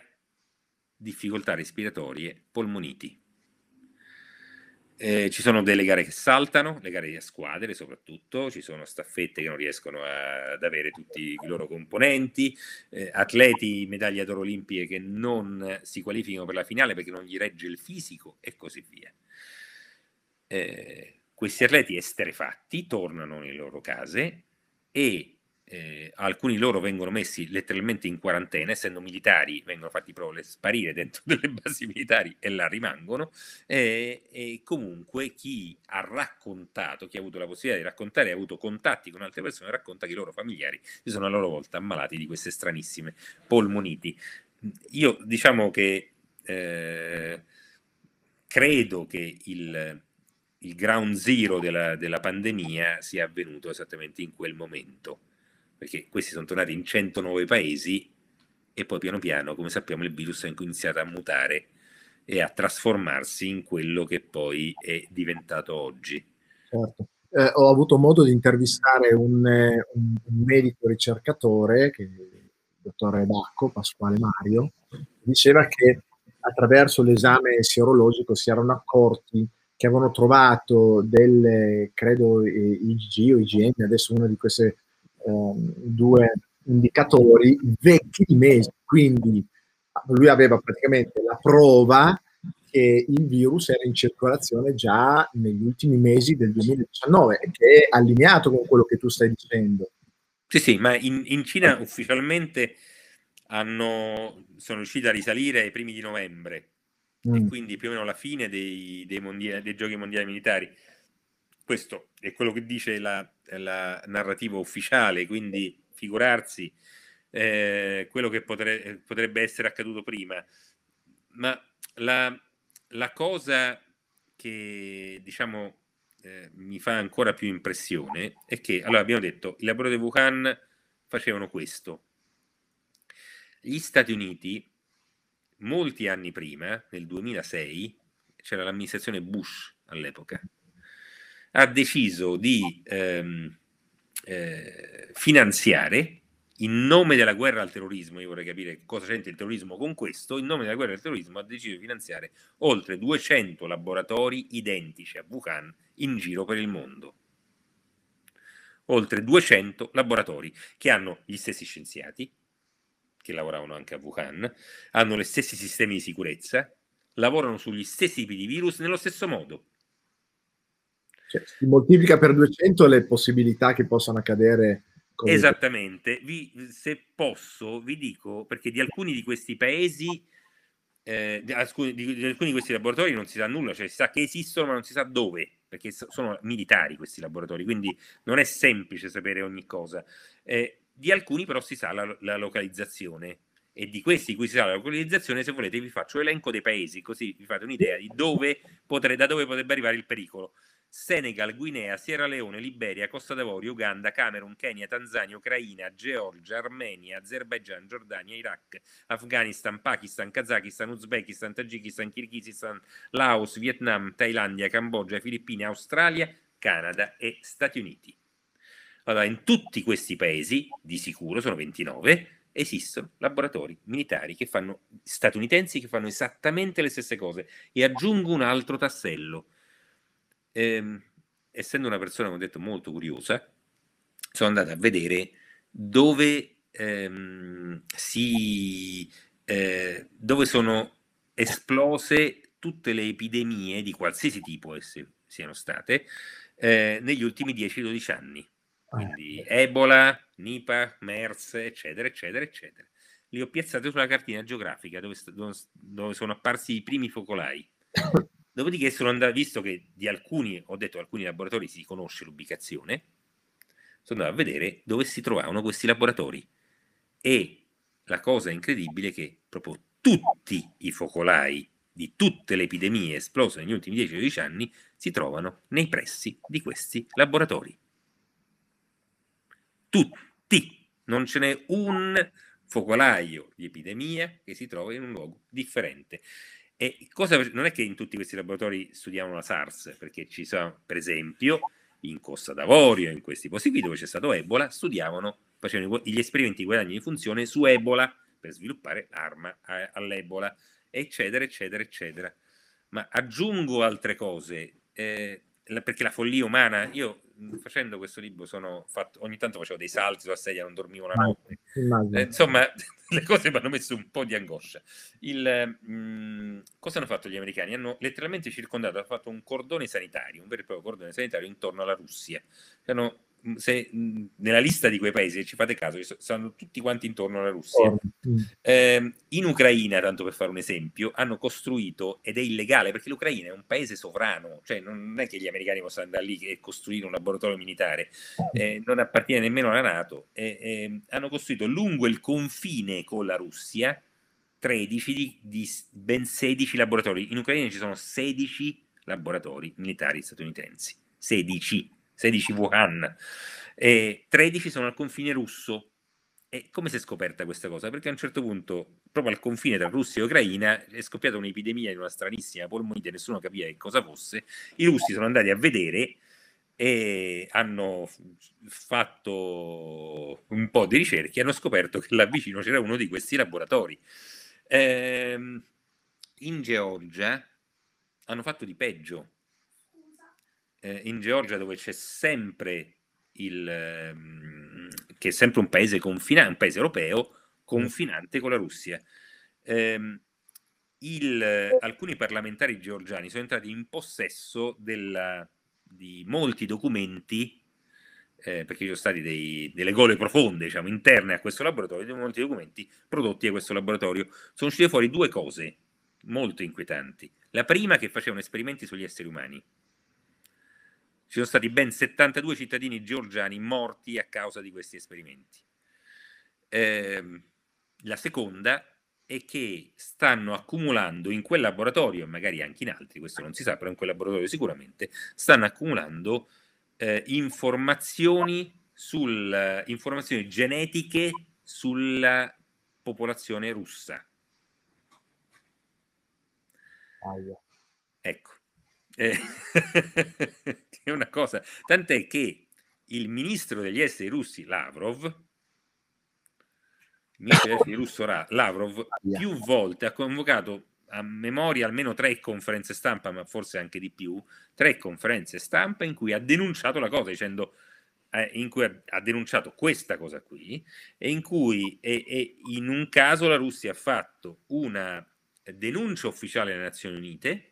difficoltà respiratorie, polmoniti. Eh, ci sono delle gare che saltano, le gare a squadre soprattutto, ci sono staffette che non riescono a, ad avere tutti i loro componenti, eh, atleti medaglia d'oro olimpiche che non si qualificano per la finale perché non gli regge il fisico e così via. Eh, questi atleti esterefatti tornano nelle loro case e eh, alcuni loro vengono messi letteralmente in quarantena, essendo militari, vengono fatti proprio sparire dentro *laughs* delle basi militari e là rimangono. Eh, e comunque chi ha raccontato, chi ha avuto la possibilità di raccontare, ha avuto contatti con altre persone, racconta che i loro familiari si sono a loro volta ammalati di queste stranissime polmoniti. Io diciamo che eh, credo che il, il ground zero della, della pandemia sia avvenuto esattamente in quel momento perché questi sono tornati in 109 paesi e poi piano piano, come sappiamo, il virus ha iniziato a mutare e a trasformarsi in quello che poi è diventato oggi. Certo. Eh, ho avuto modo di intervistare un, eh, un, medico ricercatore, che, il dottore Bacco, Pasquale Mario, diceva che attraverso l'esame sierologico si erano accorti che avevano trovato delle, credo, IgG o IgM, adesso una di queste due indicatori vecchi di mesi, quindi lui aveva praticamente la prova che il virus era in circolazione già negli ultimi mesi del 2019 e che è allineato con quello che tu stai dicendo. Sì, sì, ma in, in Cina ufficialmente hanno, sono riusciti a risalire ai primi di novembre mm. e quindi più o meno alla fine dei, dei, mondiali, dei, giochi mondiali militari. Questo è quello che dice la, la narrativa ufficiale, quindi figurarsi eh, quello che potre, potrebbe essere accaduto prima. Ma la, la cosa che diciamo eh, mi fa ancora più impressione è che allora abbiamo detto i laboratori di Wuhan facevano questo. Gli Stati Uniti, molti anni prima, nel 2006, c'era l'amministrazione Bush all'epoca, ha deciso di ehm, eh, finanziare in nome della guerra al terrorismo, io vorrei capire cosa c'entra il terrorismo con questo, in nome della guerra al terrorismo ha deciso di finanziare oltre 200 laboratori identici a Wuhan in giro per il mondo. Oltre 200 laboratori che hanno gli stessi scienziati, che lavoravano anche a Wuhan, hanno gli stessi sistemi di sicurezza, lavorano sugli stessi tipi di virus nello stesso modo. Cioè, si moltiplica per 200 le possibilità che possano accadere Come Esattamente, vi, se posso vi dico, perché di alcuni di questi paesi, eh, di, alcuni, di, alcuni di questi laboratori non si sa nulla, cioè si sa che esistono ma non si sa dove, perché sono militari questi laboratori, quindi non è semplice sapere ogni cosa. Eh, di alcuni però si sa la, la localizzazione e di questi cui si sa la localizzazione, se volete vi faccio l'elenco dei paesi, così vi fate un'idea di dove potre, da dove potrebbe arrivare il pericolo. Senegal, Guinea, Sierra Leone, Liberia, Costa d'Avorio, Uganda, Camerun, Kenya, Tanzania, Ucraina, Georgia, Armenia, Azerbaijan, Giordania, Iraq, Afghanistan, Pakistan, Kazakistan, Uzbekistan, Tagikistan, Kirghizistan, Laos, Vietnam, Thailandia, Cambogia, Filippine, Australia, Canada e Stati Uniti. Allora, in tutti questi paesi, di sicuro, sono 29, esistono laboratori militari che fanno, statunitensi che fanno esattamente le stesse cose. E aggiungo un altro tassello ehm, essendo una persona, come ho detto, molto curiosa, sono andato a vedere dove ehm, si eh, dove sono esplose tutte le epidemie di qualsiasi tipo esse siano state eh, negli ultimi 10-12 anni. Ah. Quindi Ebola, Nipa, MERS, eccetera, eccetera, eccetera. Li ho piazzati sulla cartina geografica dove, dove sono apparsi i primi focolai. *laughs* Dopodiché sono andato, visto che di alcuni, ho detto alcuni laboratori si conosce l'ubicazione, sono andato a vedere dove si trovavano questi laboratori. E la cosa incredibile è che proprio tutti i focolai di tutte le epidemie esplose negli ultimi 10-12 anni si trovano nei pressi di questi laboratori. Tutti, non ce n'è un focolaio di epidemia che si trova in un luogo differente. E cosa, non è che in tutti questi laboratori studiamo la SARS, perché ci sono, per esempio, in Costa d'Avorio, in questi posti qui dove c'è stato Ebola, studiavano, facevano gli esperimenti di guadagno di funzione su Ebola per sviluppare l'arma all'Ebola, eccetera, eccetera, eccetera. Ma aggiungo altre cose, eh, perché la follia umana, io facendo questo libro sono fatto, ogni tanto facevo dei salti sulla sedia, non dormivo la notte. Eh, insomma, *laughs* le cose mi hanno messo un po' di angoscia. Il, mh, cosa hanno fatto gli americani? Hanno letteralmente circondato, hanno fatto un cordone sanitario, un vero e proprio cordone sanitario intorno alla Russia. Hanno se nella lista di quei paesi, ci fate caso, stanno tutti quanti intorno alla Russia. Eh, in Ucraina, tanto per fare un esempio, hanno costruito, ed è illegale perché l'Ucraina è un paese sovrano, cioè non è che gli americani possano andare lì e costruire un laboratorio militare, eh, non appartiene nemmeno alla Nato. Eh, hanno costruito lungo il confine con la Russia 13 di, di ben 16 laboratori. In Ucraina ci sono 16 laboratori militari statunitensi. 16 16 Wuhan, e 13 sono al confine russo. E come si è scoperta questa cosa? Perché a un certo punto, proprio al confine tra Russia e Ucraina, è scoppiata un'epidemia di una stranissima polmonite, nessuno capiva che cosa fosse. I russi sono andati a vedere e hanno fatto un po' di ricerche e hanno scoperto che là vicino c'era uno di questi laboratori. Ehm, in Georgia hanno fatto di peggio eh, in Georgia dove c'è sempre il ehm, che è sempre un paese confinante, un paese europeo confinante con la Russia. Eh, il, alcuni parlamentari georgiani sono entrati in possesso della, di molti documenti eh, perché ci sono state dei, delle gole profonde, diciamo, interne a questo laboratorio, molti documenti prodotti da questo laboratorio. Sono uscite fuori due cose molto inquietanti. La prima che facevano esperimenti sugli esseri umani. Ci sono stati ben 72 cittadini georgiani morti a causa di questi esperimenti. Eh, la seconda è che stanno accumulando in quel laboratorio, e magari anche in altri, questo non si sa, però in quel laboratorio sicuramente, stanno accumulando eh, informazioni, sul, informazioni genetiche sulla popolazione russa. Ecco, eh, *laughs* è una cosa, tant'è che il ministro degli esteri russi, Lavrov, il ministro degli esteri russo Lavrov, più volte ha convocato a memoria almeno tre conferenze stampa, ma forse anche di più, tre conferenze stampa in cui ha denunciato la cosa dicendo eh, in cui ha, denunciato questa cosa qui e in cui e, e in un caso la Russia ha fatto una denuncia ufficiale alle Nazioni Unite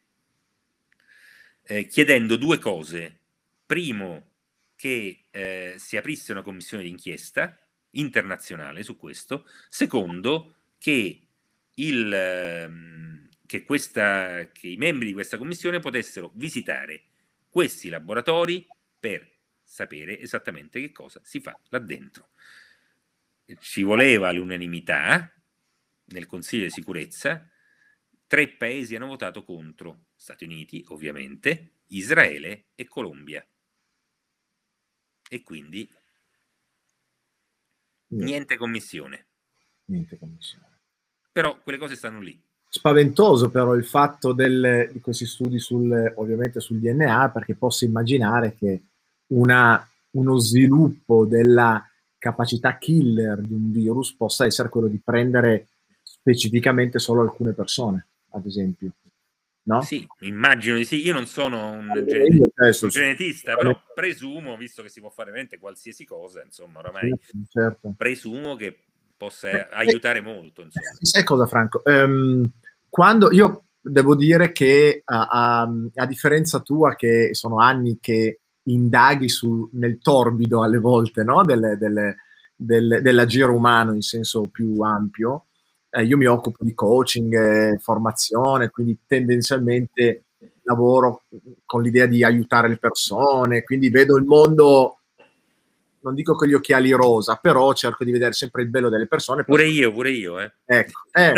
eh, chiedendo due cose. Primo, che eh, si aprisse una commissione d'inchiesta internazionale su questo. Secondo, che il, ehm, che, questa, che i membri di questa commissione potessero visitare questi laboratori per sapere esattamente che cosa si fa là dentro. Ci voleva l'unanimità nel Consiglio di sicurezza, tre paesi hanno votato contro, Stati Uniti ovviamente, Israele e Colombia. E quindi niente commissione. Niente commissione. Però quelle cose stanno lì spaventoso però il fatto del, di questi studi sul, ovviamente sul DNA perché posso immaginare che una, uno sviluppo della capacità killer di un virus possa essere quello di prendere specificamente solo alcune persone, ad esempio. No? Sì, immagino di sì. Io non sono un, eh, genetista, genetista, però presumo, visto che si può fare veramente qualsiasi cosa, insomma, oramai certo. presumo che possa eh, aiutare molto. Insomma. Sai cosa, Franco? Um, quando io devo dire che a, a, a, differenza tua, che sono anni che indaghi su, nel torbido alle volte no? delle, delle, delle, dell'agire umano in senso più ampio, eh, io mi occupo di coaching, e formazione, quindi tendenzialmente lavoro con l'idea di aiutare le persone, quindi vedo il mondo non dico con gli occhiali rosa, però cerco di vedere sempre il bello delle persone. Pure io, pure io. Eh. Ecco, eh.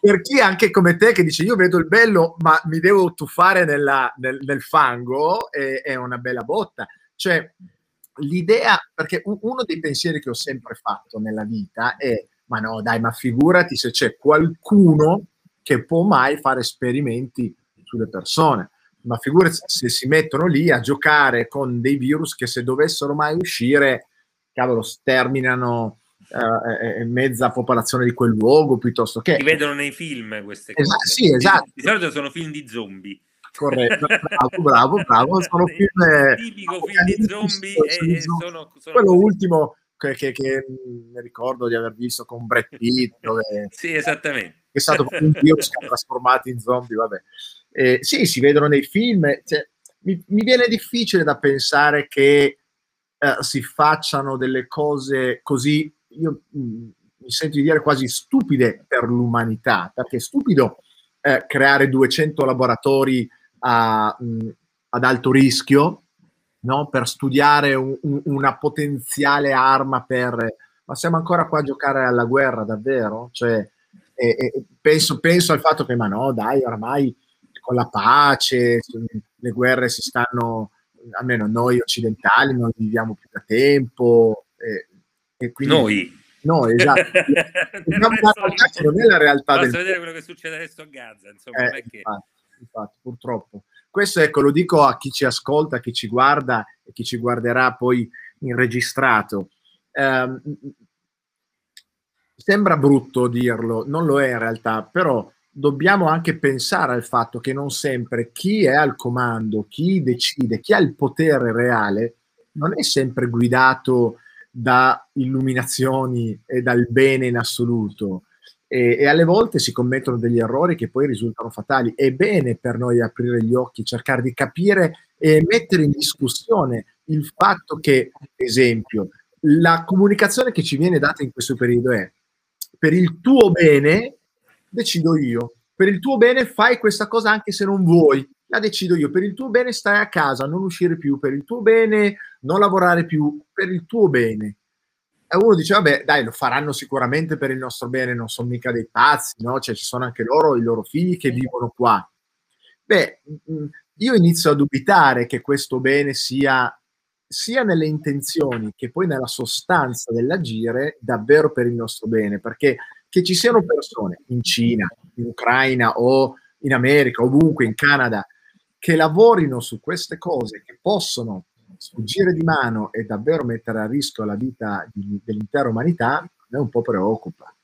per chi anche come te che dice io vedo il bello, ma mi devo tuffare nella, nel, nel, fango, è, è, una bella botta. Cioè, l'idea, perché uno dei pensieri che ho sempre fatto nella vita è, ma no, dai, ma figurati se c'è qualcuno che può mai fare esperimenti sulle persone ma figurati se si mettono lì a giocare con dei virus che se dovessero mai uscire, cavolo, sterminano eh, eh, mezza popolazione di quel luogo piuttosto che... Si vedono nei film queste cose. Esatto, sì, esatto. Di solito sono film di zombie. Corretto, *laughs* bravo, bravo, bravo. Sono film... Eh, tipico film di zombie e, sono, sono, Quello ultimo che, che, che, mi ricordo di aver visto con Brad Pitt. *laughs* Dove, sì, esattamente. È stato un che ha trasformato in zombie, vabbè. Eh, sì, si vedono nei film. Cioè, mi, mi, viene difficile da pensare che eh, si facciano delle cose così, io mh, mm, mi sento di dire quasi stupide per l'umanità, perché è stupido eh, creare 200 laboratori a, mh, mm, ad alto rischio no? per studiare un, un, una potenziale arma per... Ma siamo ancora qua a giocare alla guerra, davvero? Cioè, penso, penso al fatto che, ma no, dai, ormai con la pace, le guerre si stanno, almeno noi occidentali non viviamo più da tempo. E, e quindi, noi? Noi, *laughs* esatto. Diciamo realtà che non è la realtà Basta del... vedere quello che succede adesso a Gaza, insomma, eh, non infatti, infatti, purtroppo. Questo ecco, lo dico a chi ci ascolta, a chi ci guarda e chi ci guarderà poi in registrato. Eh, sembra brutto dirlo, non lo è in realtà, però dobbiamo anche pensare al fatto che non sempre chi è al comando, chi decide, chi ha il potere reale, non è sempre guidato da illuminazioni e dal bene in assoluto. E, e, alle volte si commettono degli errori che poi risultano fatali. È bene per noi aprire gli occhi, cercare di capire e mettere in discussione il fatto che, esempio, la comunicazione che ci viene data in questo periodo è per il tuo bene decido io, per il tuo bene fai questa cosa anche se non vuoi, la decido io, per il tuo bene stai a casa, non uscire più, per il tuo bene non lavorare più, per il tuo bene. Uno dice, vabbè, dai, lo faranno sicuramente per il nostro bene, non sono mica dei pazzi, no? Cioè ci sono anche loro, i loro figli che vivono qua. Beh, mm, io inizio a dubitare che questo bene sia sia nelle intenzioni che poi nella sostanza dell'agire davvero per il nostro bene, perché che ci siano persone in Cina, in Ucraina o in America, ovunque, in Canada, che lavorino su queste cose, che possono sfuggire di mano e davvero mettere a rischio la vita di, dell'intera umanità, me un po' preoccupa.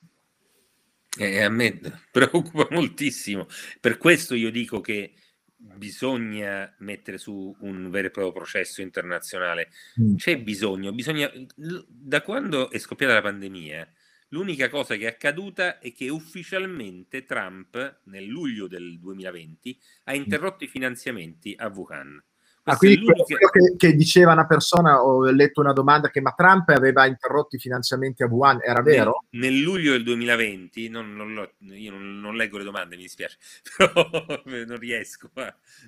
Eh, a me *laughs* preoccupa moltissimo. Per questo io dico che bisogna mettere su un vero e proprio processo internazionale. Mm. C'è bisogno, bisogna, da quando è scoppiata la pandemia, l'unica cosa che è accaduta è che ufficialmente Trump nel luglio del 2020 ha mm. interrotto i finanziamenti a Wuhan. Ah, quindi quello che, che, diceva una persona, ho letto una domanda che ma Trump aveva interrotto i finanziamenti a Wuhan, era vero? Nel, nel luglio del 2020, non, non io non, non, leggo le domande, mi dispiace, *laughs* però non riesco.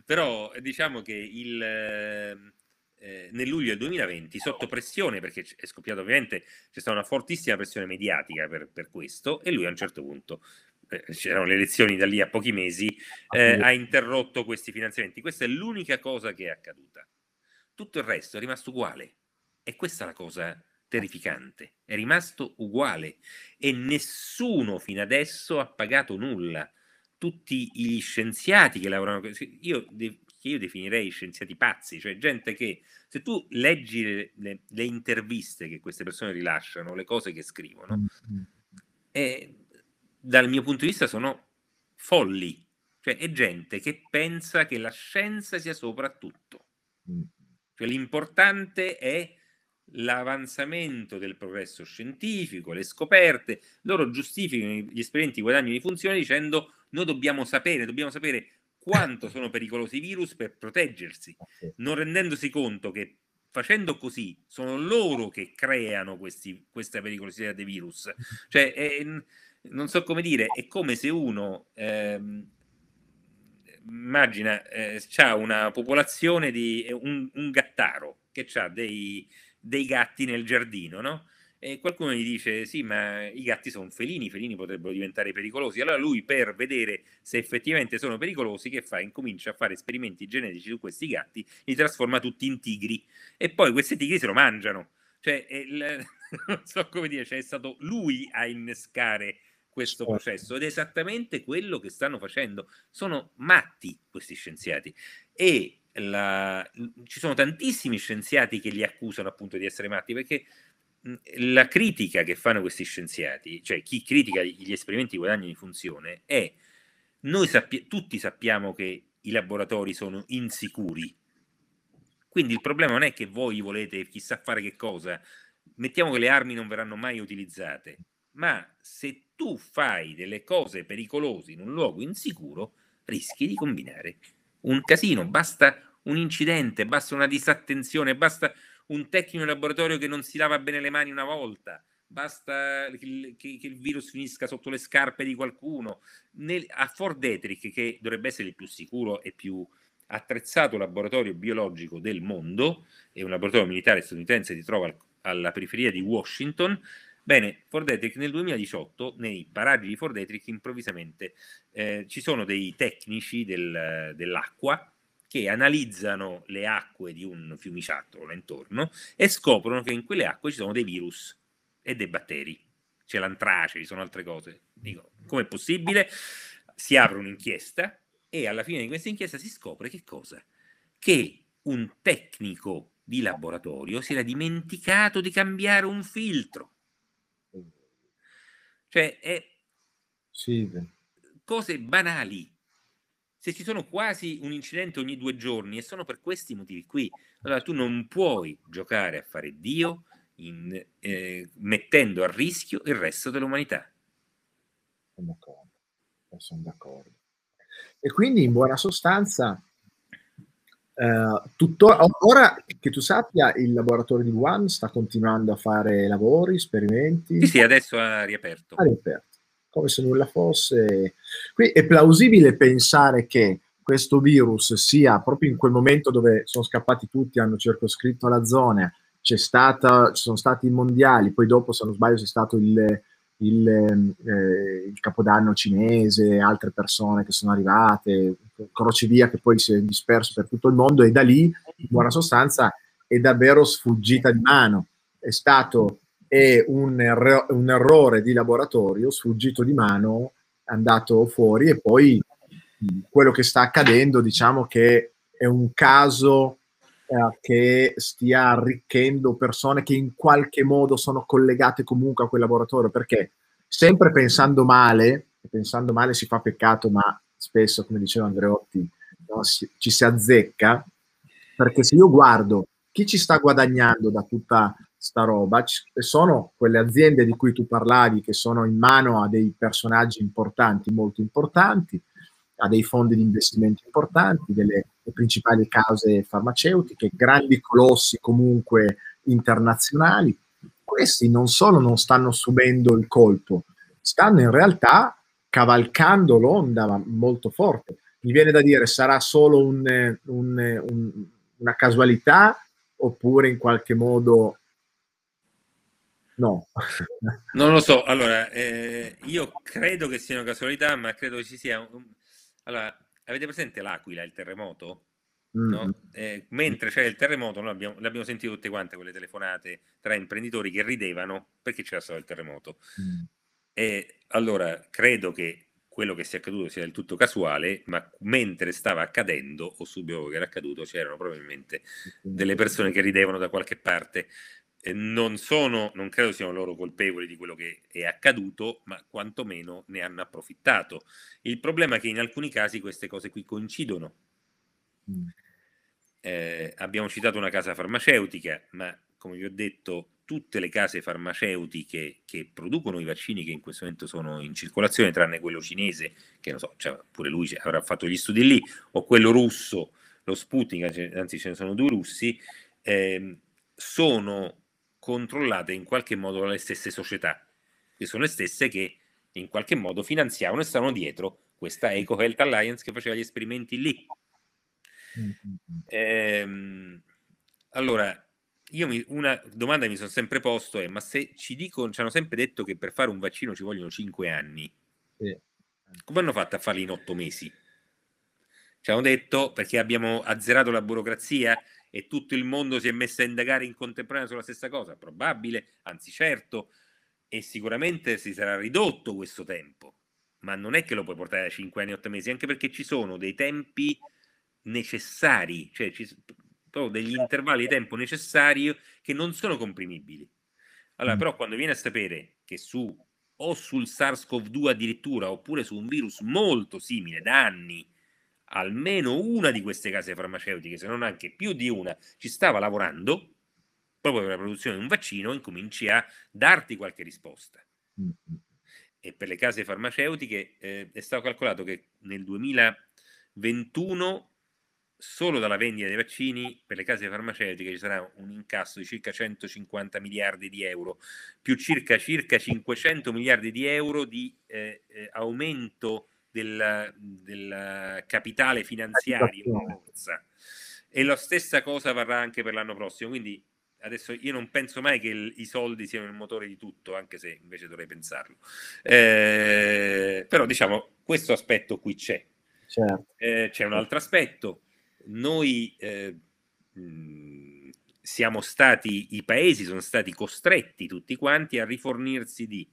Però diciamo che il, eh, nel luglio del 2020, sotto pressione, perché è scoppiato ovviamente, c'è stata una fortissima pressione mediatica per, per questo, e lui a un certo punto eh, c'erano le elezioni da lì a pochi mesi, eh, ha interrotto questi finanziamenti. Questa è l'unica cosa che è accaduta. Tutto il resto è rimasto uguale. E questa è la cosa terrificante. È rimasto uguale e nessuno fino adesso ha pagato nulla. Tutti gli scienziati che lavorano, io, che io definirei scienziati pazzi, cioè gente che se tu leggi le, le, le interviste che queste persone rilasciano, le cose che scrivono, mm-hmm. eh, dal mio punto di vista sono folli, cioè è gente che pensa che la scienza sia sopra tutto. Mm. Cioè l'importante è l'avanzamento del progresso scientifico, le scoperte, loro giustificano gli esperimenti guadagni di funzione dicendo noi dobbiamo sapere, dobbiamo sapere quanto sono pericolosi i virus per proteggersi, non rendendosi conto che facendo così sono loro che creano questi, questa pericolosità dei virus. Cioè, è, non so come dire, è come se uno ehm, immagina eh, c'ha una popolazione di un, un gattaro che ha dei, dei, gatti nel giardino, no? E qualcuno gli dice: Sì, ma i gatti sono felini, i felini potrebbero diventare pericolosi. Allora lui, per vedere se effettivamente sono pericolosi, che fa? Incomincia a fare esperimenti genetici su questi gatti, li trasforma tutti in tigri e poi questi tigri se lo mangiano. Cioè, il, *laughs* non so come dire, cioè è stato lui a innescare questo certo. processo ed è esattamente quello che stanno facendo. Sono matti questi scienziati e la, ci sono tantissimi scienziati che li accusano appunto di essere matti perché la critica che fanno questi scienziati, cioè chi critica gli esperimenti di guadagno di funzione, è noi sappi- tutti sappiamo che i laboratori sono insicuri. Quindi il problema non è che voi volete chissà fare che cosa, mettiamo che le armi non verranno mai utilizzate, ma se tu fai delle cose pericolose in un luogo insicuro, rischi di combinare un casino. Basta un incidente, basta una disattenzione, basta un tecnico in laboratorio che non si lava bene le mani una volta, basta che, che, che il virus finisca sotto le scarpe di qualcuno. Nel, a Fort Detrick, che dovrebbe essere il più sicuro e più attrezzato laboratorio biologico del mondo, è un laboratorio militare statunitense, si trova al, alla periferia di Washington, Bene, Fort Detrick nel 2018, nei paraggi di Fort Detrick, improvvisamente eh, ci sono dei tecnici del, dell'acqua che analizzano le acque di un fiumiciattolo intorno e scoprono che in quelle acque ci sono dei virus e dei batteri. C'è l'antrace, ci sono altre cose. Dico, com'è possibile? Si apre un'inchiesta e alla fine di questa inchiesta si scopre che cosa? Che un tecnico di laboratorio si era dimenticato di cambiare un filtro cioè, è sì. cose banali. Se ci sono quasi un incidente ogni due giorni e sono per questi motivi qui, allora tu non puoi giocare a fare Dio in, eh, mettendo a rischio il resto dell'umanità. sono d'accordo. Sono d'accordo. E quindi in buona sostanza, eh, tuttora, ora che tu sappia, il laboratorio di Wuhan sta continuando a fare lavori, esperimenti. Sì, sì, adesso ha riaperto. Ha riaperto, come se nulla fosse. Qui è plausibile pensare che questo virus sia proprio in quel momento dove sono scappati tutti, hanno circoscritto la zona, c'è stata, ci sono stati i mondiali, poi dopo, se non sbaglio, c'è stato il, il, eh, il capodanno cinese, altre persone che sono arrivate, crocevia che poi si è disperso per tutto il mondo e da lì, in buona sostanza, è davvero sfuggita di mano. È stato è un, erro- un errore di laboratorio, sfuggito di mano, andato fuori e poi quello che sta accadendo, diciamo che è un caso eh, che stia arricchendo persone che in qualche modo sono collegate comunque a quel laboratorio, perché sempre pensando male, pensando male si fa peccato, ma spesso, come diceva Andreotti, no, si, ci si azzecca, perché se io guardo chi ci sta guadagnando da tutta sta roba, sono quelle aziende di cui tu parlavi che sono in mano a dei personaggi importanti, molto importanti, ha dei fondi di investimento importanti, delle principali case farmaceutiche, grandi colossi comunque internazionali. Questi non solo non stanno subendo il colpo, stanno in realtà cavalcando l'onda molto forte. Mi viene da dire, sarà solo un, un, un, una casualità oppure in qualche modo no? *laughs* Non lo so, allora, eh, io credo che sia una casualità, ma credo che ci sia un, allora, avete presente l'Aquila, il terremoto? Mm. No? Eh, mentre c'era il terremoto, noi abbiamo, l'abbiamo sentito tutte quante quelle telefonate tra imprenditori che ridevano perché c'era stato il terremoto. Mm. E allora credo che quello che sia accaduto sia del tutto casuale, ma mentre stava accadendo o subito che era accaduto c'erano probabilmente delle persone che ridevano da qualche parte non sono, non credo siano loro colpevoli di quello che è accaduto, ma quantomeno ne hanno approfittato. Il problema è che in alcuni casi queste cose qui coincidono. Mm. Eh, abbiamo citato una casa farmaceutica, ma come vi ho detto, tutte le case farmaceutiche che producono i vaccini che in questo momento sono in circolazione, tranne quello cinese, che non so, cioè, pure lui avrà fatto gli studi lì, o quello russo, lo Sputnik, anzi ce ne sono due russi, eh, sono controllate in qualche modo dalle stesse società, che sono le stesse che in qualche modo finanziavano e stavano dietro questa Eco Health Alliance che faceva gli esperimenti lì. Ehm, allora, io mi, una domanda mi sono sempre posto è, ma se ci dicono, ci hanno sempre detto che per fare un vaccino ci vogliono 5 anni, sì. come hanno fatto a farli in 8 mesi? Ci hanno detto perché abbiamo azzerato la burocrazia e tutto il mondo si è messo a indagare in contemporanea sulla stessa cosa? Probabile, anzi certo, e sicuramente si sarà ridotto questo tempo, ma non è che lo puoi portare da 5 anni, 8 mesi, anche perché ci sono dei tempi necessari, cioè ci, proprio degli intervalli di tempo necessari che non sono comprimibili. Allora, mm. però quando viene a sapere che su o sul SARS-CoV-2 addirittura, oppure su un virus molto simile da anni, almeno una di queste case farmaceutiche, se non anche più di una, ci stava lavorando proprio per la produzione di un vaccino, incominci a darti qualche risposta. Mm-hmm. E per le case farmaceutiche eh, è stato calcolato che nel 2021 solo dalla vendita dei vaccini per le case farmaceutiche ci sarà un incasso di circa 150 miliardi di euro, più circa, circa 500 miliardi di euro di eh, eh, aumento del, del capitale finanziario. E la stessa cosa varrà anche per l'anno prossimo. Quindi adesso io non penso mai che il, i soldi siano il motore di tutto, anche se invece dovrei pensarlo. Eh, però diciamo, questo aspetto qui c'è. Certo. Eh, c'è un altro aspetto. Noi eh, siamo stati, i paesi sono stati costretti tutti quanti a rifornirsi di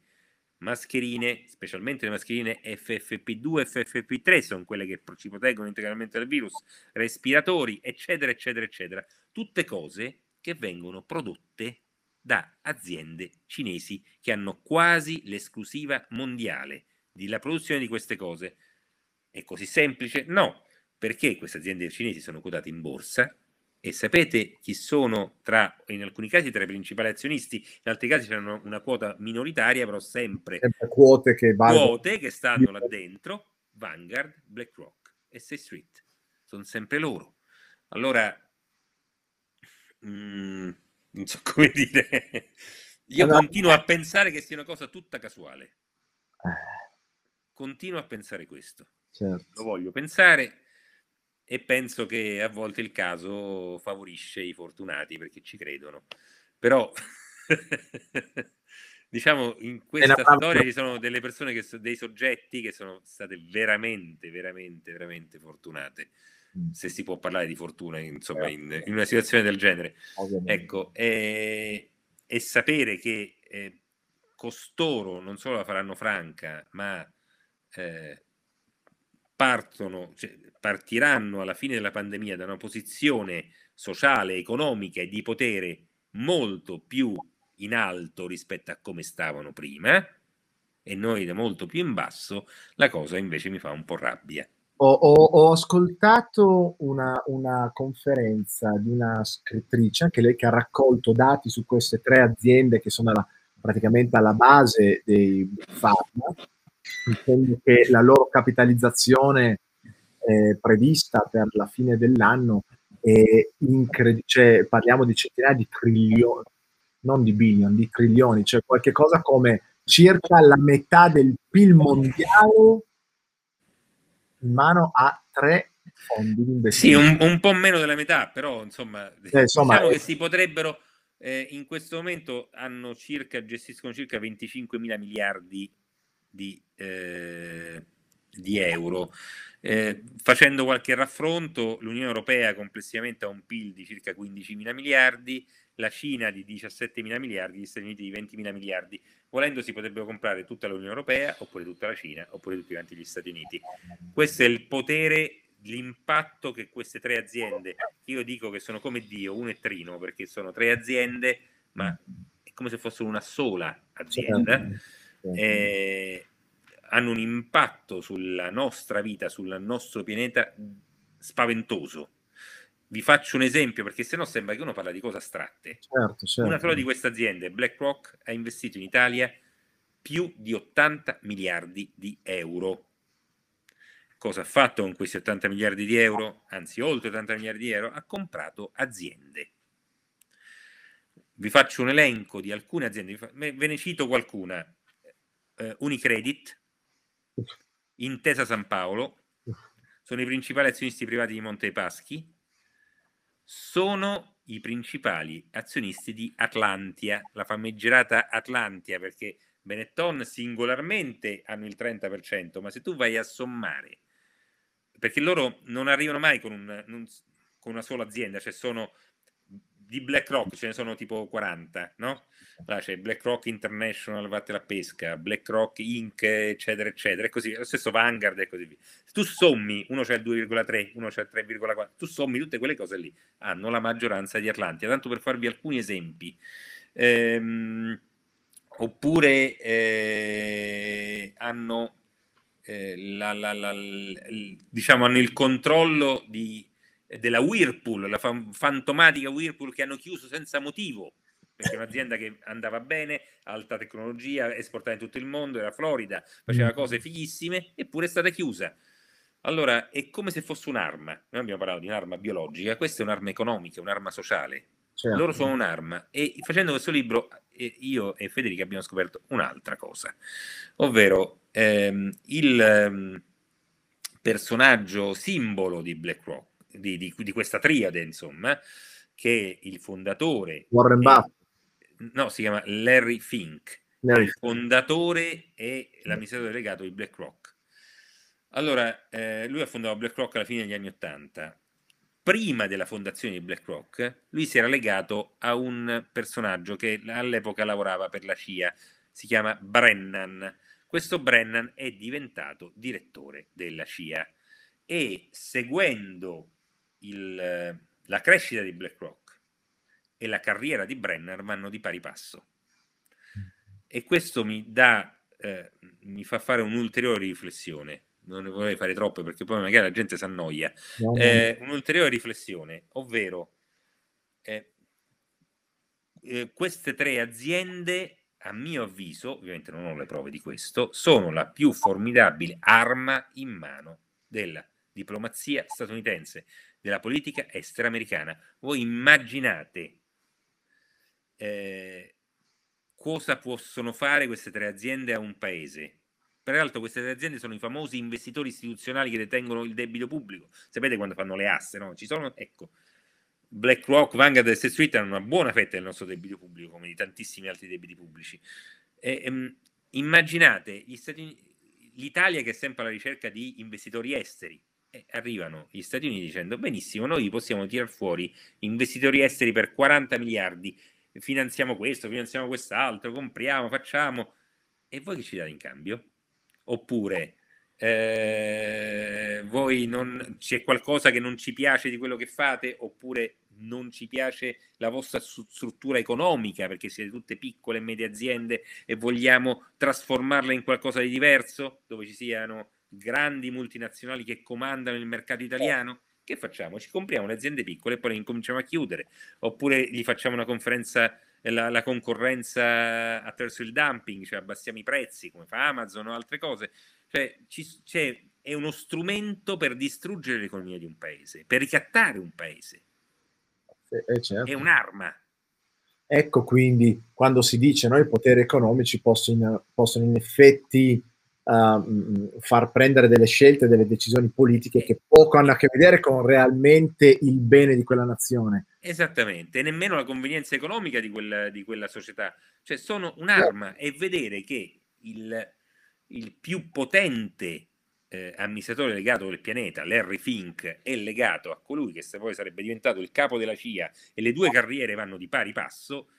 mascherine, specialmente le mascherine FFP2 e FFP3 sono quelle che ci proteggono integralmente dal virus, respiratori, eccetera, eccetera, eccetera. Tutte cose che vengono prodotte da aziende cinesi che hanno quasi l'esclusiva mondiale della produzione di queste cose. È così semplice? No, perché queste aziende cinesi sono quotate in borsa E sapete chi sono tra, in alcuni casi tra i principali azionisti, in altri casi c'erano una quota minoritaria, però sempre, sempre quote, che, quote che stanno là dentro, Vanguard, BlackRock e State Street. Sono sempre loro. Allora, mh, mm, non so *laughs* come dire, io allora, continuo a pensare che sia una cosa tutta casuale. Eh. Continuo a pensare questo. Certo. Lo voglio pensare e penso che a volte il caso favorisce i fortunati perché ci credono. Però *laughs* diciamo in questa storia ci sono delle persone che sono dei soggetti che sono state veramente, veramente, veramente fortunate. Se si può parlare di fortuna, insomma, in, certo. in una situazione del genere. Ovviamente. Ecco, e, e, sapere che eh, costoro non solo la faranno franca, ma eh, partono, cioè, partiranno alla fine della pandemia da una posizione sociale, economica e di potere molto più in alto rispetto a come stavano prima e noi da molto più in basso, la cosa invece mi fa un po' rabbia. Ho, ho, ho ascoltato una, una, conferenza di una scrittrice, anche lei che ha raccolto dati su queste tre aziende che sono alla, praticamente alla base dei pharma, dicendo che la loro capitalizzazione eh, prevista per la fine dell'anno è incredibile, cioè, parliamo di centinaia di trilioni, non di billion, di trilioni, cioè qualche cosa come circa la metà del PIL mondiale in mano a tre fondi di investimento. Sì, un, un po' meno della metà, però insomma, eh, insomma diciamo è... che si potrebbero eh, in questo momento hanno circa, gestiscono circa 25 mila miliardi di, eh, di euro. Eh, facendo qualche raffronto, l'Unione Europea complessivamente ha un PIL di circa 15 mila miliardi, la Cina di 17 mila miliardi, gli Stati Uniti di 20 mila miliardi. Volendo si potrebbero comprare tutta l'Unione Europea, oppure tutta la Cina, oppure tutti quanti gli Stati Uniti. Questo è il potere, l'impatto che queste tre aziende, io dico che sono come Dio, uno è Trino, perché sono tre aziende, ma è come se fossero una sola azienda. Eh, hanno un impatto sulla nostra vita, sul nostro pianeta spaventoso. Vi faccio un esempio perché sennò sembra che uno parla di cose astratte. Certo, certo. Una sola di queste aziende, BlackRock, ha investito in Italia più di 80 miliardi di euro. Cosa ha fatto con questi 80 miliardi di euro? Anzi, oltre 80 miliardi di euro, ha comprato aziende. Vi faccio un elenco di alcune aziende, ve ne cito qualcuna. Uh, Unicredit, Intesa San Paolo, sono i principali azionisti privati di Monte Paschi, sono i principali azionisti di Atlantia, la famiggerata Atlantia, perché Benetton singolarmente hanno il 30%, ma se tu vai a sommare, perché loro non arrivano mai con, un, non, con una sola azienda, cioè sono di BlackRock ce ne sono tipo 40, no? Là c'è BlackRock International, vatte la pesca, BlackRock Inc., eccetera, eccetera, e così, lo stesso Vanguard e così via. Se tu sommi, uno c'è il 2,3, uno c'è il 3,4, tu sommi tutte quelle cose lì, hanno la maggioranza di Atlantia. Tanto per farvi alcuni esempi. Ehm, oppure eh, hanno, eh, la, la, la, diciamo, hanno il controllo di della Whirlpool, la fantomatica Whirlpool che hanno chiuso senza motivo, perché è un'azienda che andava bene, alta tecnologia, esportava in tutto il mondo, era Florida, faceva mm. cose fighissime, eppure è stata chiusa. Allora, è come se fosse un'arma. Noi abbiamo parlato di un'arma biologica, questa è un'arma economica, un'arma sociale. Certo. Loro sono un'arma. E facendo questo libro, io e Federica abbiamo scoperto un'altra cosa, ovvero ehm, il ehm, personaggio simbolo di BlackRock di, di, di questa triade, insomma, che il fondatore... Warren Buffett. No, si chiama Larry Fink, Larry. il fondatore e l'amministratore delegato di BlackRock. Allora, eh, lui ha fondato BlackRock alla fine degli anni Ottanta. Prima della fondazione di BlackRock, lui si era legato a un personaggio che all'epoca lavorava per la CIA, si chiama Brennan. Questo Brennan è diventato direttore della CIA e seguendo il, la crescita di BlackRock e la carriera di Brenner vanno di pari passo. E questo mi dà, eh, mi fa fare un'ulteriore riflessione. Non ne vorrei fare troppe perché poi magari la gente si annoia. Eh, un'ulteriore riflessione, ovvero eh, eh, queste tre aziende, a mio avviso, ovviamente non ho le prove di questo, sono la più formidabile arma in mano della diplomazia statunitense, della politica estera americana. Voi immaginate eh, cosa possono fare queste tre aziende a un paese? Peraltro queste tre aziende sono i famosi investitori istituzionali che detengono il debito pubblico. Sapete quando fanno le asse, no? Ci sono, ecco, BlackRock, Vanguard e State Street hanno una buona fetta del nostro debito pubblico, come di tantissimi altri debiti pubblici. E, um, immaginate Stati, l'Italia che è sempre alla ricerca di investitori esteri. E arrivano gli Stati Uniti dicendo benissimo, noi possiamo tirar fuori investitori esteri per 40 miliardi, finanziamo questo, finanziamo quest'altro, compriamo, facciamo. E voi che ci date in cambio? Oppure eh, voi non, c'è qualcosa che non ci piace di quello che fate oppure non ci piace la vostra struttura economica perché siete tutte piccole e medie aziende e vogliamo trasformarla in qualcosa di diverso dove ci siano grandi multinazionali che comandano il mercato italiano che facciamo? Ci compriamo le aziende piccole e poi le incominciamo a chiudere oppure gli facciamo una conferenza la, la, concorrenza attraverso il dumping, cioè abbassiamo i prezzi come fa Amazon o altre cose. Cioè, ci, cioè, è uno strumento per distruggere l'economia di un paese, per ricattare un paese. Eh, certo. È un'arma. Ecco quindi quando si dice no, i poteri economici possono, possono in effetti uh, far prendere delle scelte, delle decisioni politiche che poco hanno a che vedere con realmente il bene di quella nazione. Esattamente, e nemmeno la convenienza economica di quella, di quella società. Cioè sono un'arma e vedere che il, il più potente eh, amministratore legato del pianeta, Larry Fink, è legato a colui che se poi sarebbe diventato il capo della CIA e le due carriere vanno di pari passo,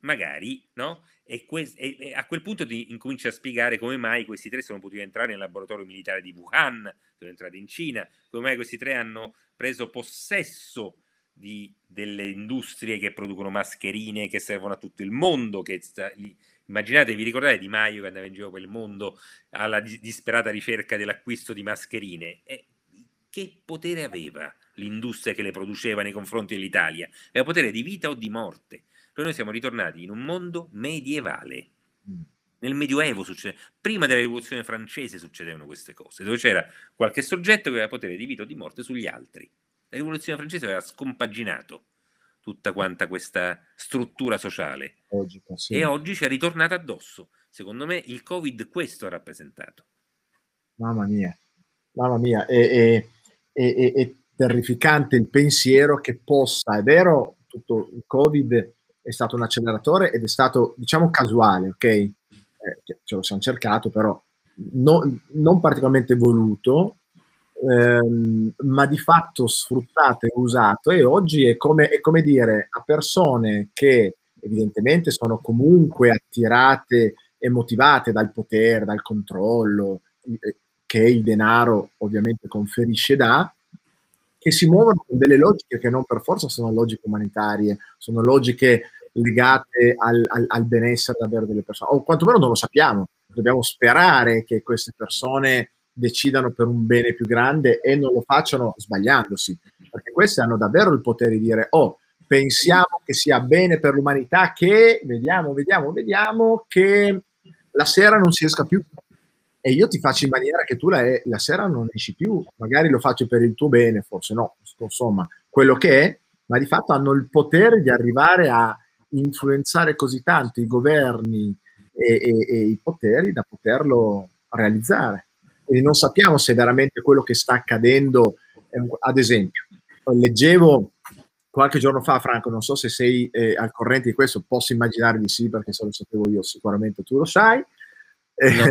magari, no? E, que- e, a quel punto ti incominci a spiegare come mai questi tre sono potuti entrare nel laboratorio militare di Wuhan, sono entrati in Cina, come mai questi tre hanno preso possesso di, delle industrie che producono mascherine che servono a tutto il mondo, che sta, Immaginate, vi ricordate Di Maio che andava in giro per il mondo alla disperata ricerca dell'acquisto di mascherine? E che potere aveva l'industria che le produceva nei confronti dell'Italia? Aveva potere di vita o di morte. Poi noi siamo ritornati in un mondo medievale. Mm. Nel Medioevo succede, prima della rivoluzione francese succedevano queste cose, dove c'era qualche soggetto che aveva potere di vita o di morte sugli altri. La rivoluzione francese aveva scompaginato tutta quanta questa struttura sociale. Logico, sì. E oggi ci è ritornata addosso. Secondo me il Covid questo ha rappresentato. Mamma mia, mamma mia, è, è, è, è terrificante il pensiero che possa, è vero, tutto il Covid è stato un acceleratore ed è stato, diciamo, casuale, ok? Eh, ce lo siamo cercato, però no, non particolarmente voluto, ehm, ma di fatto sfruttato e usato e oggi è come, è come dire a persone che evidentemente sono comunque attirate e motivate dal potere, dal controllo eh, che il denaro ovviamente conferisce da, che si muovono con delle logiche che non per forza sono logiche umanitarie, sono logiche legate al, al, al benessere davvero delle persone, o quantomeno non lo sappiamo. Dobbiamo sperare che queste persone decidano per un bene più grande e non lo facciano sbagliandosi, perché questi hanno davvero il potere di dire, oh, pensiamo che sia bene per l'umanità che, vediamo, vediamo, vediamo, che la sera non si esca più. E io ti faccio in maniera che tu la, la sera non esci più, magari lo faccio per il tuo bene, forse no, insomma, quello che è, ma di fatto hanno il potere di arrivare a influenzare così tanto i governi e, e, e i poteri da poterlo realizzare. Quindi non sappiamo se veramente quello che sta accadendo, ad esempio, leggevo qualche giorno fa, Franco, non so se sei eh, al corrente di questo, posso immaginare di sì, perché se lo sapevo io sicuramente tu lo sai.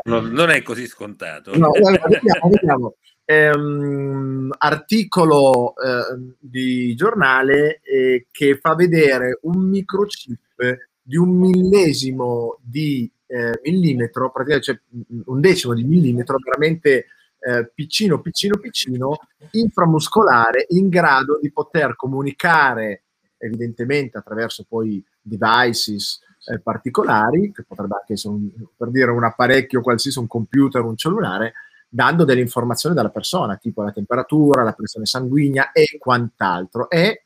No, no, non è così scontato. No, vediamo, vediamo. Ehm, articolo eh, di giornale eh, che fa vedere un microchip di un millesimo di eh, millimetro, praticamente cioè, un decimo di millimetro, veramente eh, piccino, piccino, piccino, inframuscolare, in grado di poter comunicare evidentemente attraverso poi devices eh, particolari, che potrebbe anche essere un, per dire un apparecchio qualsiasi, un computer, un cellulare, dando delle informazioni dalla persona, tipo la temperatura, la pressione sanguigna e quant'altro. E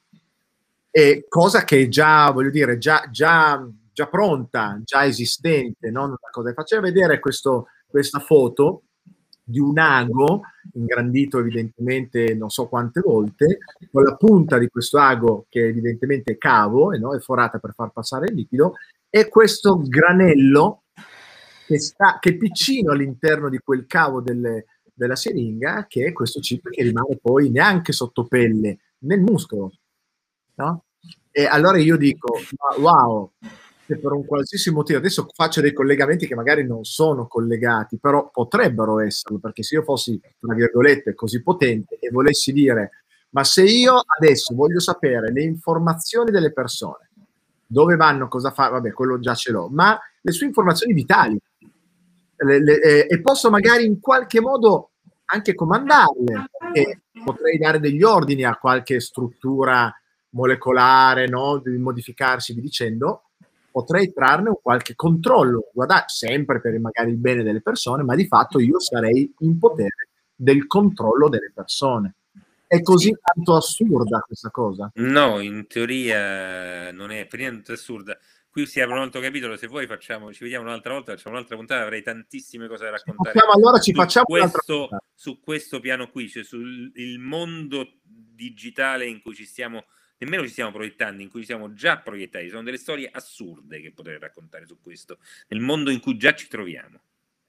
E cosa che già, voglio dire, già, già, già pronta, già esistente, non una cosa. Faceva vedere questo, questa foto di un ago, ingrandito evidentemente non so quante volte, con la punta di questo ago che evidentemente è cavo, e no, è forata per far passare il liquido, e questo granello che, sta, che è piccino all'interno di quel cavo delle, della siringa, che è questo chip che rimane poi neanche sotto pelle, nel muscolo. No? E allora io dico, wow, se per un qualsiasi motivo, adesso faccio dei collegamenti che magari non sono collegati, però potrebbero esserlo, perché se io fossi, tra virgolette, così potente e volessi dire, ma se io adesso voglio sapere le informazioni delle persone, dove vanno, cosa fanno, vabbè, quello già ce l'ho, ma le sue informazioni vitali, le, le, eh, e posso magari in qualche modo anche comandarle, perché potrei dare degli ordini a qualche struttura molecolare, no? di modificarsi, vi dicendo, potrei trarne un qualche controllo, guardate, sempre per magari il bene delle persone, ma di fatto io sarei in potere del controllo delle persone. È così tanto assurda questa cosa? No, in teoria non è per niente assurda. Qui si apre un altro capitolo, se vuoi facciamo, ci vediamo un'altra volta, facciamo un'altra puntata, avrei tantissime cose da raccontare. Facciamo, allora ci facciamo questo, su questo piano qui, cioè sul mondo digitale in cui ci stiamo nemmeno ci stiamo proiettando, in cui siamo già proiettati. Sono delle storie assurde che potrei raccontare su questo, nel mondo in cui già ci troviamo.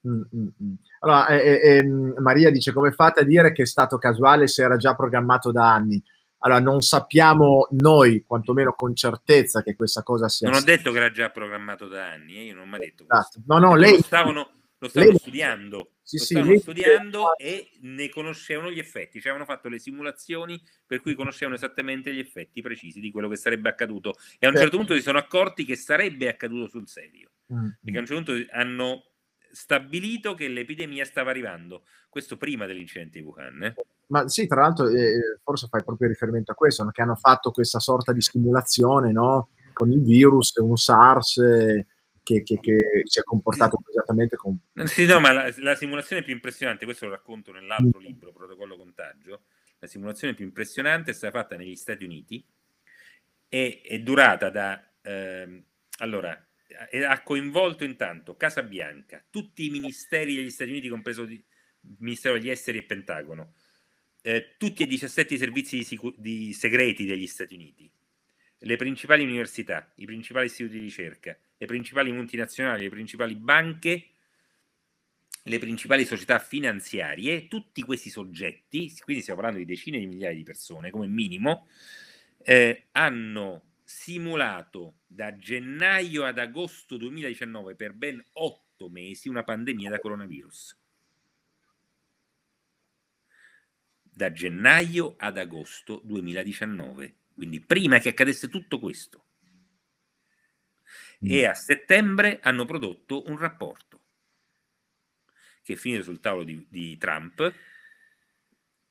Mm, mm, mm. Allora, eh, eh, Maria dice come fate a dire che è stato casuale se era già programmato da anni? Allora, non sappiamo noi, quantomeno con certezza, che questa cosa sia. Non ho detto che era già programmato da anni, eh? io non ho mai detto esatto. No, no, lei. Lo stavano, lo stavano studiando sì, lo stavano sì, studiando e ne conoscevano gli effetti, ci avevano fatto le simulazioni per cui conoscevano esattamente gli effetti precisi di quello che sarebbe accaduto e a un certo punto si sono accorti che sarebbe accaduto sul serio, mm. perché a un certo punto hanno stabilito che l'epidemia stava arrivando, questo prima dell'incidente di Wuhan. Eh? Ma sì, tra l'altro, eh, forse fai proprio riferimento a questo, che hanno fatto questa sorta di simulazione no? con il virus, un SARS. Eh, che, che, che, si è comportato *laughs* esattamente come... Sì, no, ma la, la, simulazione più impressionante, questo lo racconto nell'altro mm. libro, Protocollo Contagio, la simulazione più impressionante è stata fatta negli Stati Uniti e è durata da... Eh, allora, ha coinvolto intanto Casa Bianca, tutti i ministeri degli Stati Uniti, compreso il Ministero degli Esteri e Pentagono, eh, tutti e 17 i servizi di, sicu- di segreti degli Stati Uniti, le principali università, i principali istituti di ricerca, le principali multinazionali, le principali banche, le principali società finanziarie, tutti questi soggetti, quindi stiamo parlando di decine di migliaia di persone come minimo, eh, hanno simulato da gennaio ad agosto 2019 per ben otto mesi una pandemia da coronavirus. Da gennaio ad agosto 2019, quindi prima che accadesse tutto questo e a settembre hanno prodotto un rapporto che finito sul tavolo di, di Trump.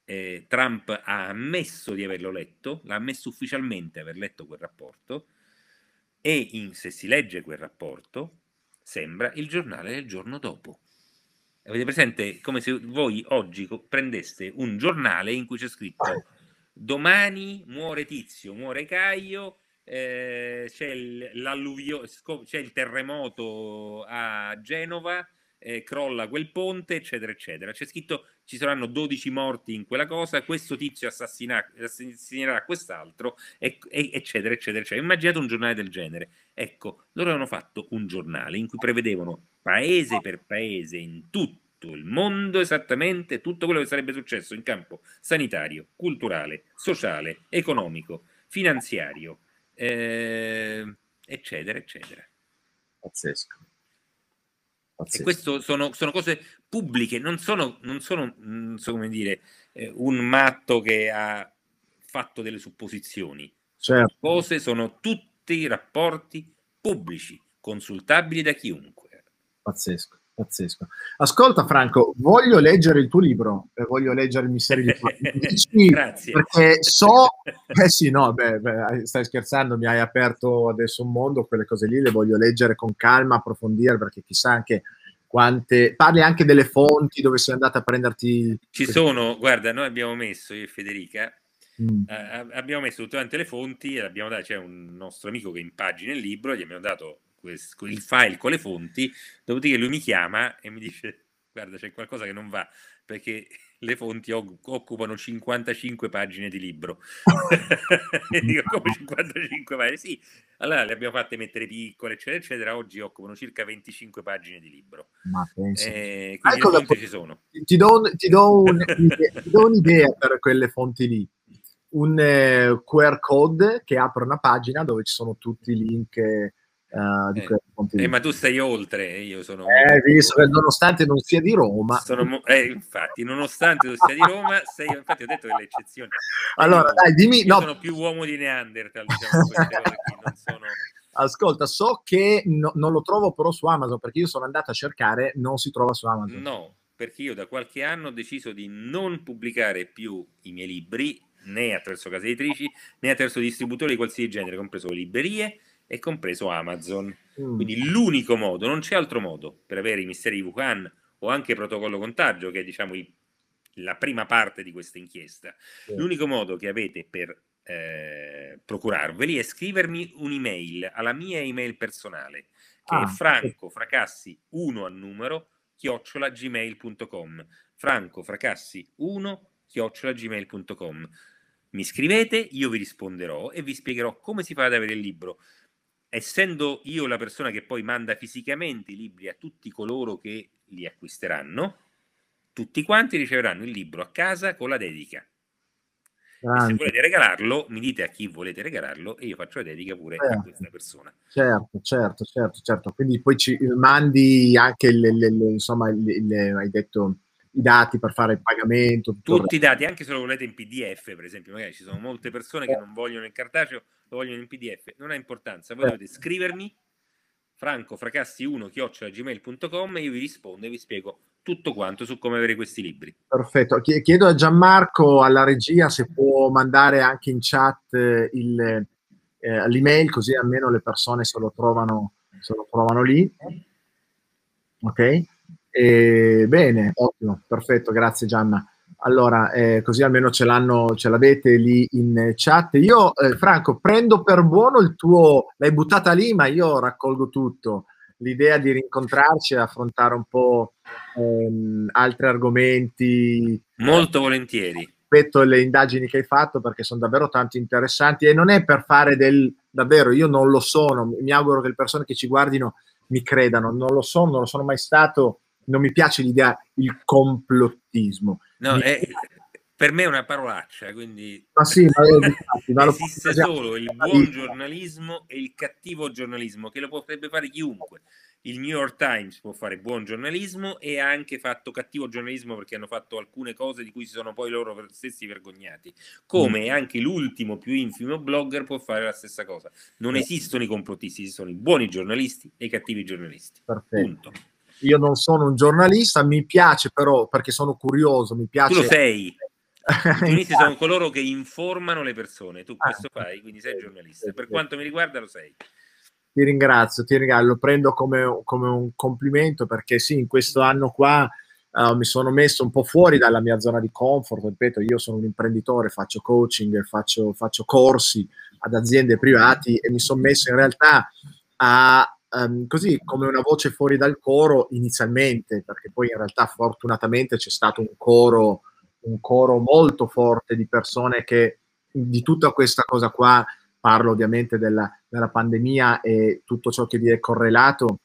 Eh, Trump ha ammesso di averlo letto, l'ha ammesso ufficialmente aver letto quel rapporto e in, se si legge quel rapporto sembra il giornale del giorno dopo. Avete presente come se voi oggi prendeste un giornale in cui c'è scritto domani muore Tizio, muore Caio, eh, c'è, c'è il terremoto a Genova, eh, crolla quel ponte, eccetera, eccetera. C'è scritto ci saranno 12 morti in quella cosa, questo tizio assassinerà quest'altro, e, e, eccetera, eccetera, eccetera. Immaginate un giornale del genere. Ecco, loro avevano fatto un giornale in cui prevedevano paese per paese in tutto il mondo esattamente tutto quello che sarebbe successo in campo sanitario, culturale, sociale, economico, finanziario, eh, eccetera, eccetera. Pazzesco. Pazzesco. E queste sono, sono, cose pubbliche, non sono, non sono, non so come dire, eh, un matto che ha fatto delle supposizioni. Certo. Cose sono tutti rapporti pubblici, consultabili da chiunque. Pazzesco. Pazzesco. Ascolta Franco, voglio leggere il tuo libro, eh, voglio leggere il mistero di *laughs* sì, Grazie. Perché so, *laughs* eh sì, no, beh, beh, stai scherzando, mi hai aperto adesso un mondo, quelle cose lì le voglio leggere con calma, approfondire, perché chissà anche quante... Parli anche delle fonti dove sei andata a prenderti... Ci sono, guarda, noi abbiamo messo, io e Federica, Mm. Eh, abbiamo messo tutte quante le fonti e abbiamo dato, c'è un nostro amico che impagina il libro, gli abbiamo dato questo, il file con le fonti, dopodiché lui mi chiama e mi dice guarda c'è qualcosa che non va perché *laughs* le fonti occupano 55 pagine di libro. e *laughs* dico, come 55 pagine? Sì, allora le abbiamo fatte mettere piccole, eccetera, eccetera. Oggi occupano circa 25 pagine di libro. Ma penso. Eh, quindi ecco le fonti ci sono. Ti do, ti do, un, *laughs* ti do un'idea per quelle fonti lì. Un eh, QR code che apre una pagina dove ci sono tutti i link Uh, di eh, eh, ma tu sei oltre, eh, io sono... Eh, visto che nonostante non sia di Roma... Sono, eh, infatti, nonostante tu sia di Roma, sei, infatti ho detto delle eccezioni. Allora, io, dai, dimmi... No. sono più uomo di Neanderthal, diciamo, qui, sono... Ascolta, so che no, non lo trovo però su Amazon, perché io sono andato a cercare, non si trova su Amazon. No, perché io da qualche anno ho deciso di non pubblicare più i miei libri, né attraverso case editrici, né attraverso distributori di qualsiasi genere, compreso librerie, e compreso Amazon. Mm. Quindi l'unico modo, non c'è altro modo per avere i misteri di Wuhan o anche protocollo contagio, che è diciamo il, la prima parte di questa inchiesta. Sì. L'unico modo che avete per eh, procurarveli è scrivermi un'email alla mia email personale, che ah, è francofracassi1 a numero chiocciolagmail.com francofracassi1 chiocciolagmail.com mi scrivete, io vi risponderò e vi spiegherò come si fa ad avere il libro essendo io la persona che poi manda fisicamente i libri a tutti coloro che li acquisteranno, tutti quanti riceveranno il libro a casa con la dedica. se volete regalarlo, mi dite a chi volete regalarlo e io faccio la dedica pure certo. a questa persona. Certo, certo, certo, certo. Quindi poi ci mandi anche le, le, le insomma, hai detto i dati per fare il pagamento. Tutti i dati, anche se lo volete in PDF, per esempio, magari ci sono molte persone che non vogliono il cartaceo, lo vogliono in PDF, non ha importanza, voi dovete scrivermi francofracassi1 chiocciolagmail.com e io vi rispondo e vi spiego tutto quanto su come avere questi libri. Perfetto, chiedo a Gianmarco alla regia se può mandare anche in chat il, eh, l'email così almeno le persone se lo trovano, se lo trovano lì. Ok? E, bene, ottimo, perfetto, grazie Gianna. Allora, eh, così almeno ce, l'hanno, ce l'avete lì in chat. Io, eh, Franco, prendo per buono il tuo, l'hai buttata lì, ma io raccolgo tutto. L'idea di rincontrarci e affrontare un po' ehm, altri argomenti. Molto volentieri. Rispetto alle indagini che hai fatto, perché sono davvero tanto interessanti e non è per fare del... davvero, io non lo sono, mi auguro che le persone che ci guardino mi credano, non lo sono, non lo sono mai stato non mi piace l'idea il complottismo. No, è, per me è una parolaccia, quindi ma sì, ma *laughs* infatti, ma esiste solo il buon giornalismo e il cattivo giornalismo, che lo potrebbe fare chiunque. Il New York Times può fare buon giornalismo e ha anche fatto cattivo giornalismo perché hanno fatto alcune cose di cui si sono poi loro stessi vergognati. Come mm. anche l'ultimo più infimo blogger può fare la stessa cosa. Non esistono i complottisti, esistono i buoni giornalisti e i cattivi giornalisti. Perfetto. Punto. Io non sono un giornalista, mi piace però perché sono curioso, mi piace. Tu lo sei. *laughs* I giornalisti sono coloro che informano le persone, tu questo ah, fai, quindi sei giornalista. Per quanto mi riguarda lo sei. Ti ringrazio, ti ringrazio, lo prendo come, come un complimento perché sì, in questo anno qua uh, mi sono messo un po' fuori dalla mia zona di comfort, ripeto, io sono un imprenditore, faccio coaching, faccio, faccio corsi ad aziende private e mi sono messo in realtà a um, così come una voce fuori dal coro inizialmente, perché poi in realtà fortunatamente c'è stato un coro, un coro molto forte di persone che di tutta questa cosa qua, parlo ovviamente della, della pandemia e tutto ciò che vi è correlato,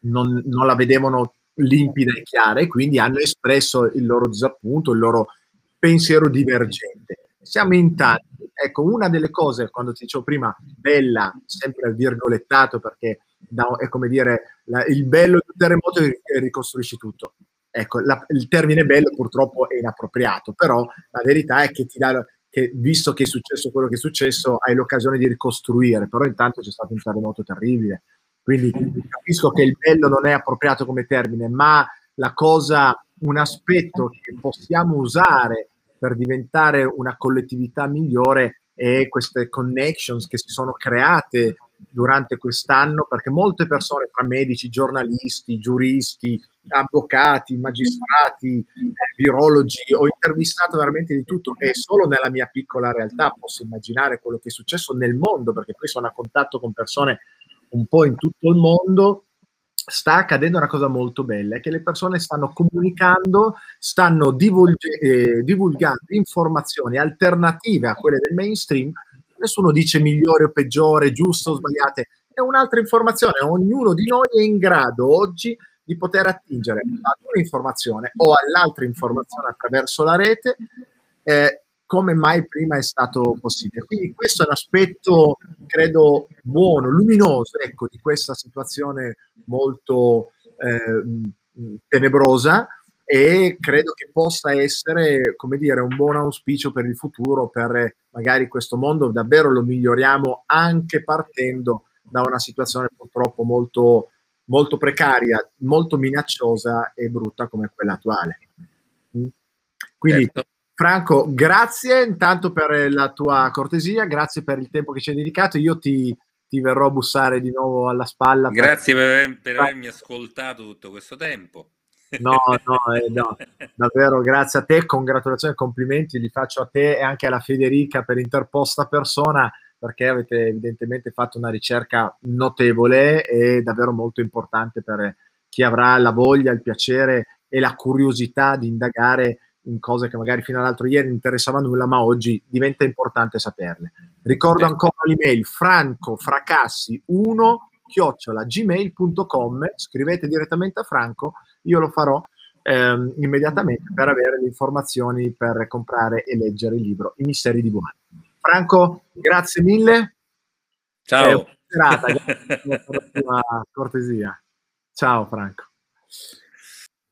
non, non la vedevano limpida e chiara e quindi hanno espresso il loro disappunto, il loro pensiero divergente. Siamo in tanti. Ecco, una delle cose, quando ti dicevo prima, bella, sempre virgolettato perché è come dire la, il bello del terremoto che ricostruisci tutto. Ecco, la, il termine bello purtroppo è inappropriato, però la verità è che ti dà che visto che è successo quello che è successo, hai l'occasione di ricostruire, però intanto c'è stato un terremoto terribile. Quindi capisco che il bello non è appropriato come termine, ma la cosa, un aspetto che possiamo usare per diventare una collettività migliore è queste connections che si sono create durante quest'anno perché molte persone tra medici, giornalisti, giuristi, avvocati, magistrati, eh, virologi, ho intervistato veramente di tutto e solo nella mia piccola realtà posso immaginare quello che è successo nel mondo, perché poi sono a contatto con persone un po' in tutto il mondo sta accadendo una cosa molto bella, è che le persone stanno comunicando, stanno divulg- eh, divulgando informazioni alternative a quelle del mainstream, nessuno dice migliore o peggiore, giusto o sbagliate, è un'altra informazione, ognuno di noi è in grado oggi di poter attingere ad un'informazione o all'altra informazione attraverso la rete eh, come mai prima è stato possibile. Quindi questo è l'aspetto, credo, buono, luminoso ecco, di questa situazione molto eh, tenebrosa e credo che possa essere, come dire, un buon auspicio per il futuro, per magari questo mondo davvero lo miglioriamo anche partendo da una situazione purtroppo molto, molto precaria, molto minacciosa e brutta come quella attuale. Quindi certo. Franco, grazie intanto per la tua cortesia, grazie per il tempo che ci hai dedicato. Io ti, ti verrò a bussare di nuovo alla spalla. Grazie per, per avermi ascoltato tutto questo tempo. No, no, eh, no, davvero grazie a te, congratulazioni e complimenti li faccio a te e anche alla Federica per interposta persona perché avete evidentemente fatto una ricerca notevole e davvero molto importante per chi avrà la voglia, il piacere e la curiosità di indagare in cose che magari fino all'altro ieri non interessava nulla, ma oggi diventa importante saperle. Ricordo ancora l'email francofracassi1 chiocciolagmail.com scrivete direttamente a Franco, io lo farò ehm, immediatamente per avere le informazioni per comprare e leggere il libro I misteri di Wuhan. Franco, grazie mille. Ciao. Eh, serata, *laughs* grazie per la tua cortesia. Ciao Franco.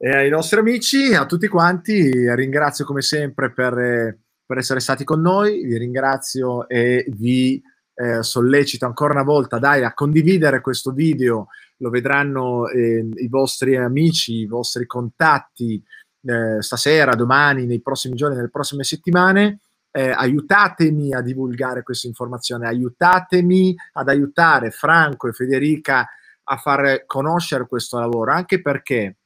E ai nostri amici, a tutti quanti, ringrazio come sempre per, per essere stati con noi, vi ringrazio e vi eh, sollecito ancora una volta dai, a condividere questo video, lo vedranno eh, i vostri amici, i vostri contatti eh, stasera, domani, nei prossimi giorni, nelle prossime settimane. Eh, aiutatemi a divulgare questa informazione, aiutatemi ad aiutare Franco e Federica a far conoscere questo lavoro, anche perché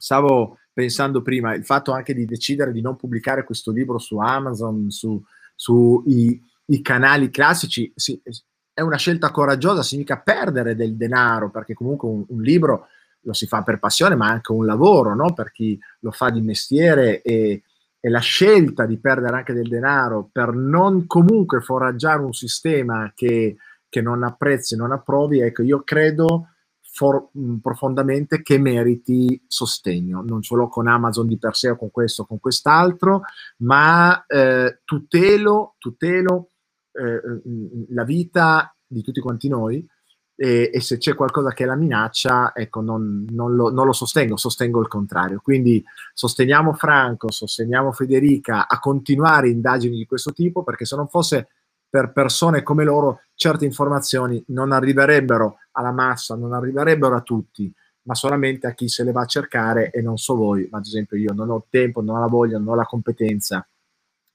stavo pensando prima, il fatto anche di decidere di non pubblicare questo libro su Amazon, su, sui i canali classici, sì, è una scelta coraggiosa, significa perdere del denaro, perché comunque un, un libro lo si fa per passione, ma anche un lavoro, no? per chi lo fa di mestiere e, e la scelta di perdere anche del denaro per non comunque foraggiare un sistema che, che non apprezzi, non approvi, ecco, io credo for, mh, profondamente che meriti sostegno, non solo con Amazon di per sé o con questo o con quest'altro, ma eh, tutelo, tutelo eh, la vita di tutti quanti noi e, e, se c'è qualcosa che la minaccia, ecco, non, non, lo, non, lo, sostengo, sostengo il contrario. Quindi sosteniamo Franco, sosteniamo Federica a continuare indagini di questo tipo perché se non fosse per persone come loro certe informazioni non arriverebbero alla massa, non arriverebbero a tutti, ma solamente a chi se le va a cercare e non so voi, ma ad esempio io non ho tempo, non ho la voglia, non ho la competenza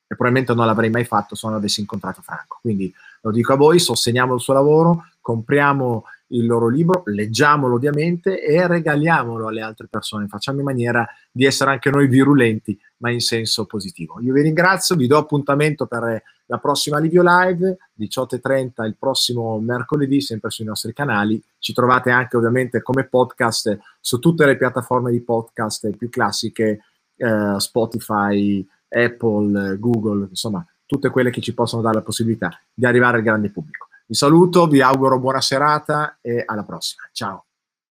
e probabilmente non l'avrei mai fatto se non avessi incontrato Franco. Quindi lo dico a voi, sosteniamo il suo lavoro, compriamo il loro libro, leggiamolo ovviamente e regaliamolo alle altre persone, facciamo in maniera di essere anche noi virulenti, ma in senso positivo. Io vi ringrazio, vi do appuntamento per la prossima Livio Live, 18.30 il prossimo mercoledì, sempre sui nostri canali. Ci trovate anche ovviamente come podcast su tutte le piattaforme di podcast più classiche, eh, Spotify, Apple, Google, insomma, tutte quelle che ci possono dare la possibilità di arrivare al grande pubblico. Vi saluto, vi auguro buona serata e alla prossima. Ciao.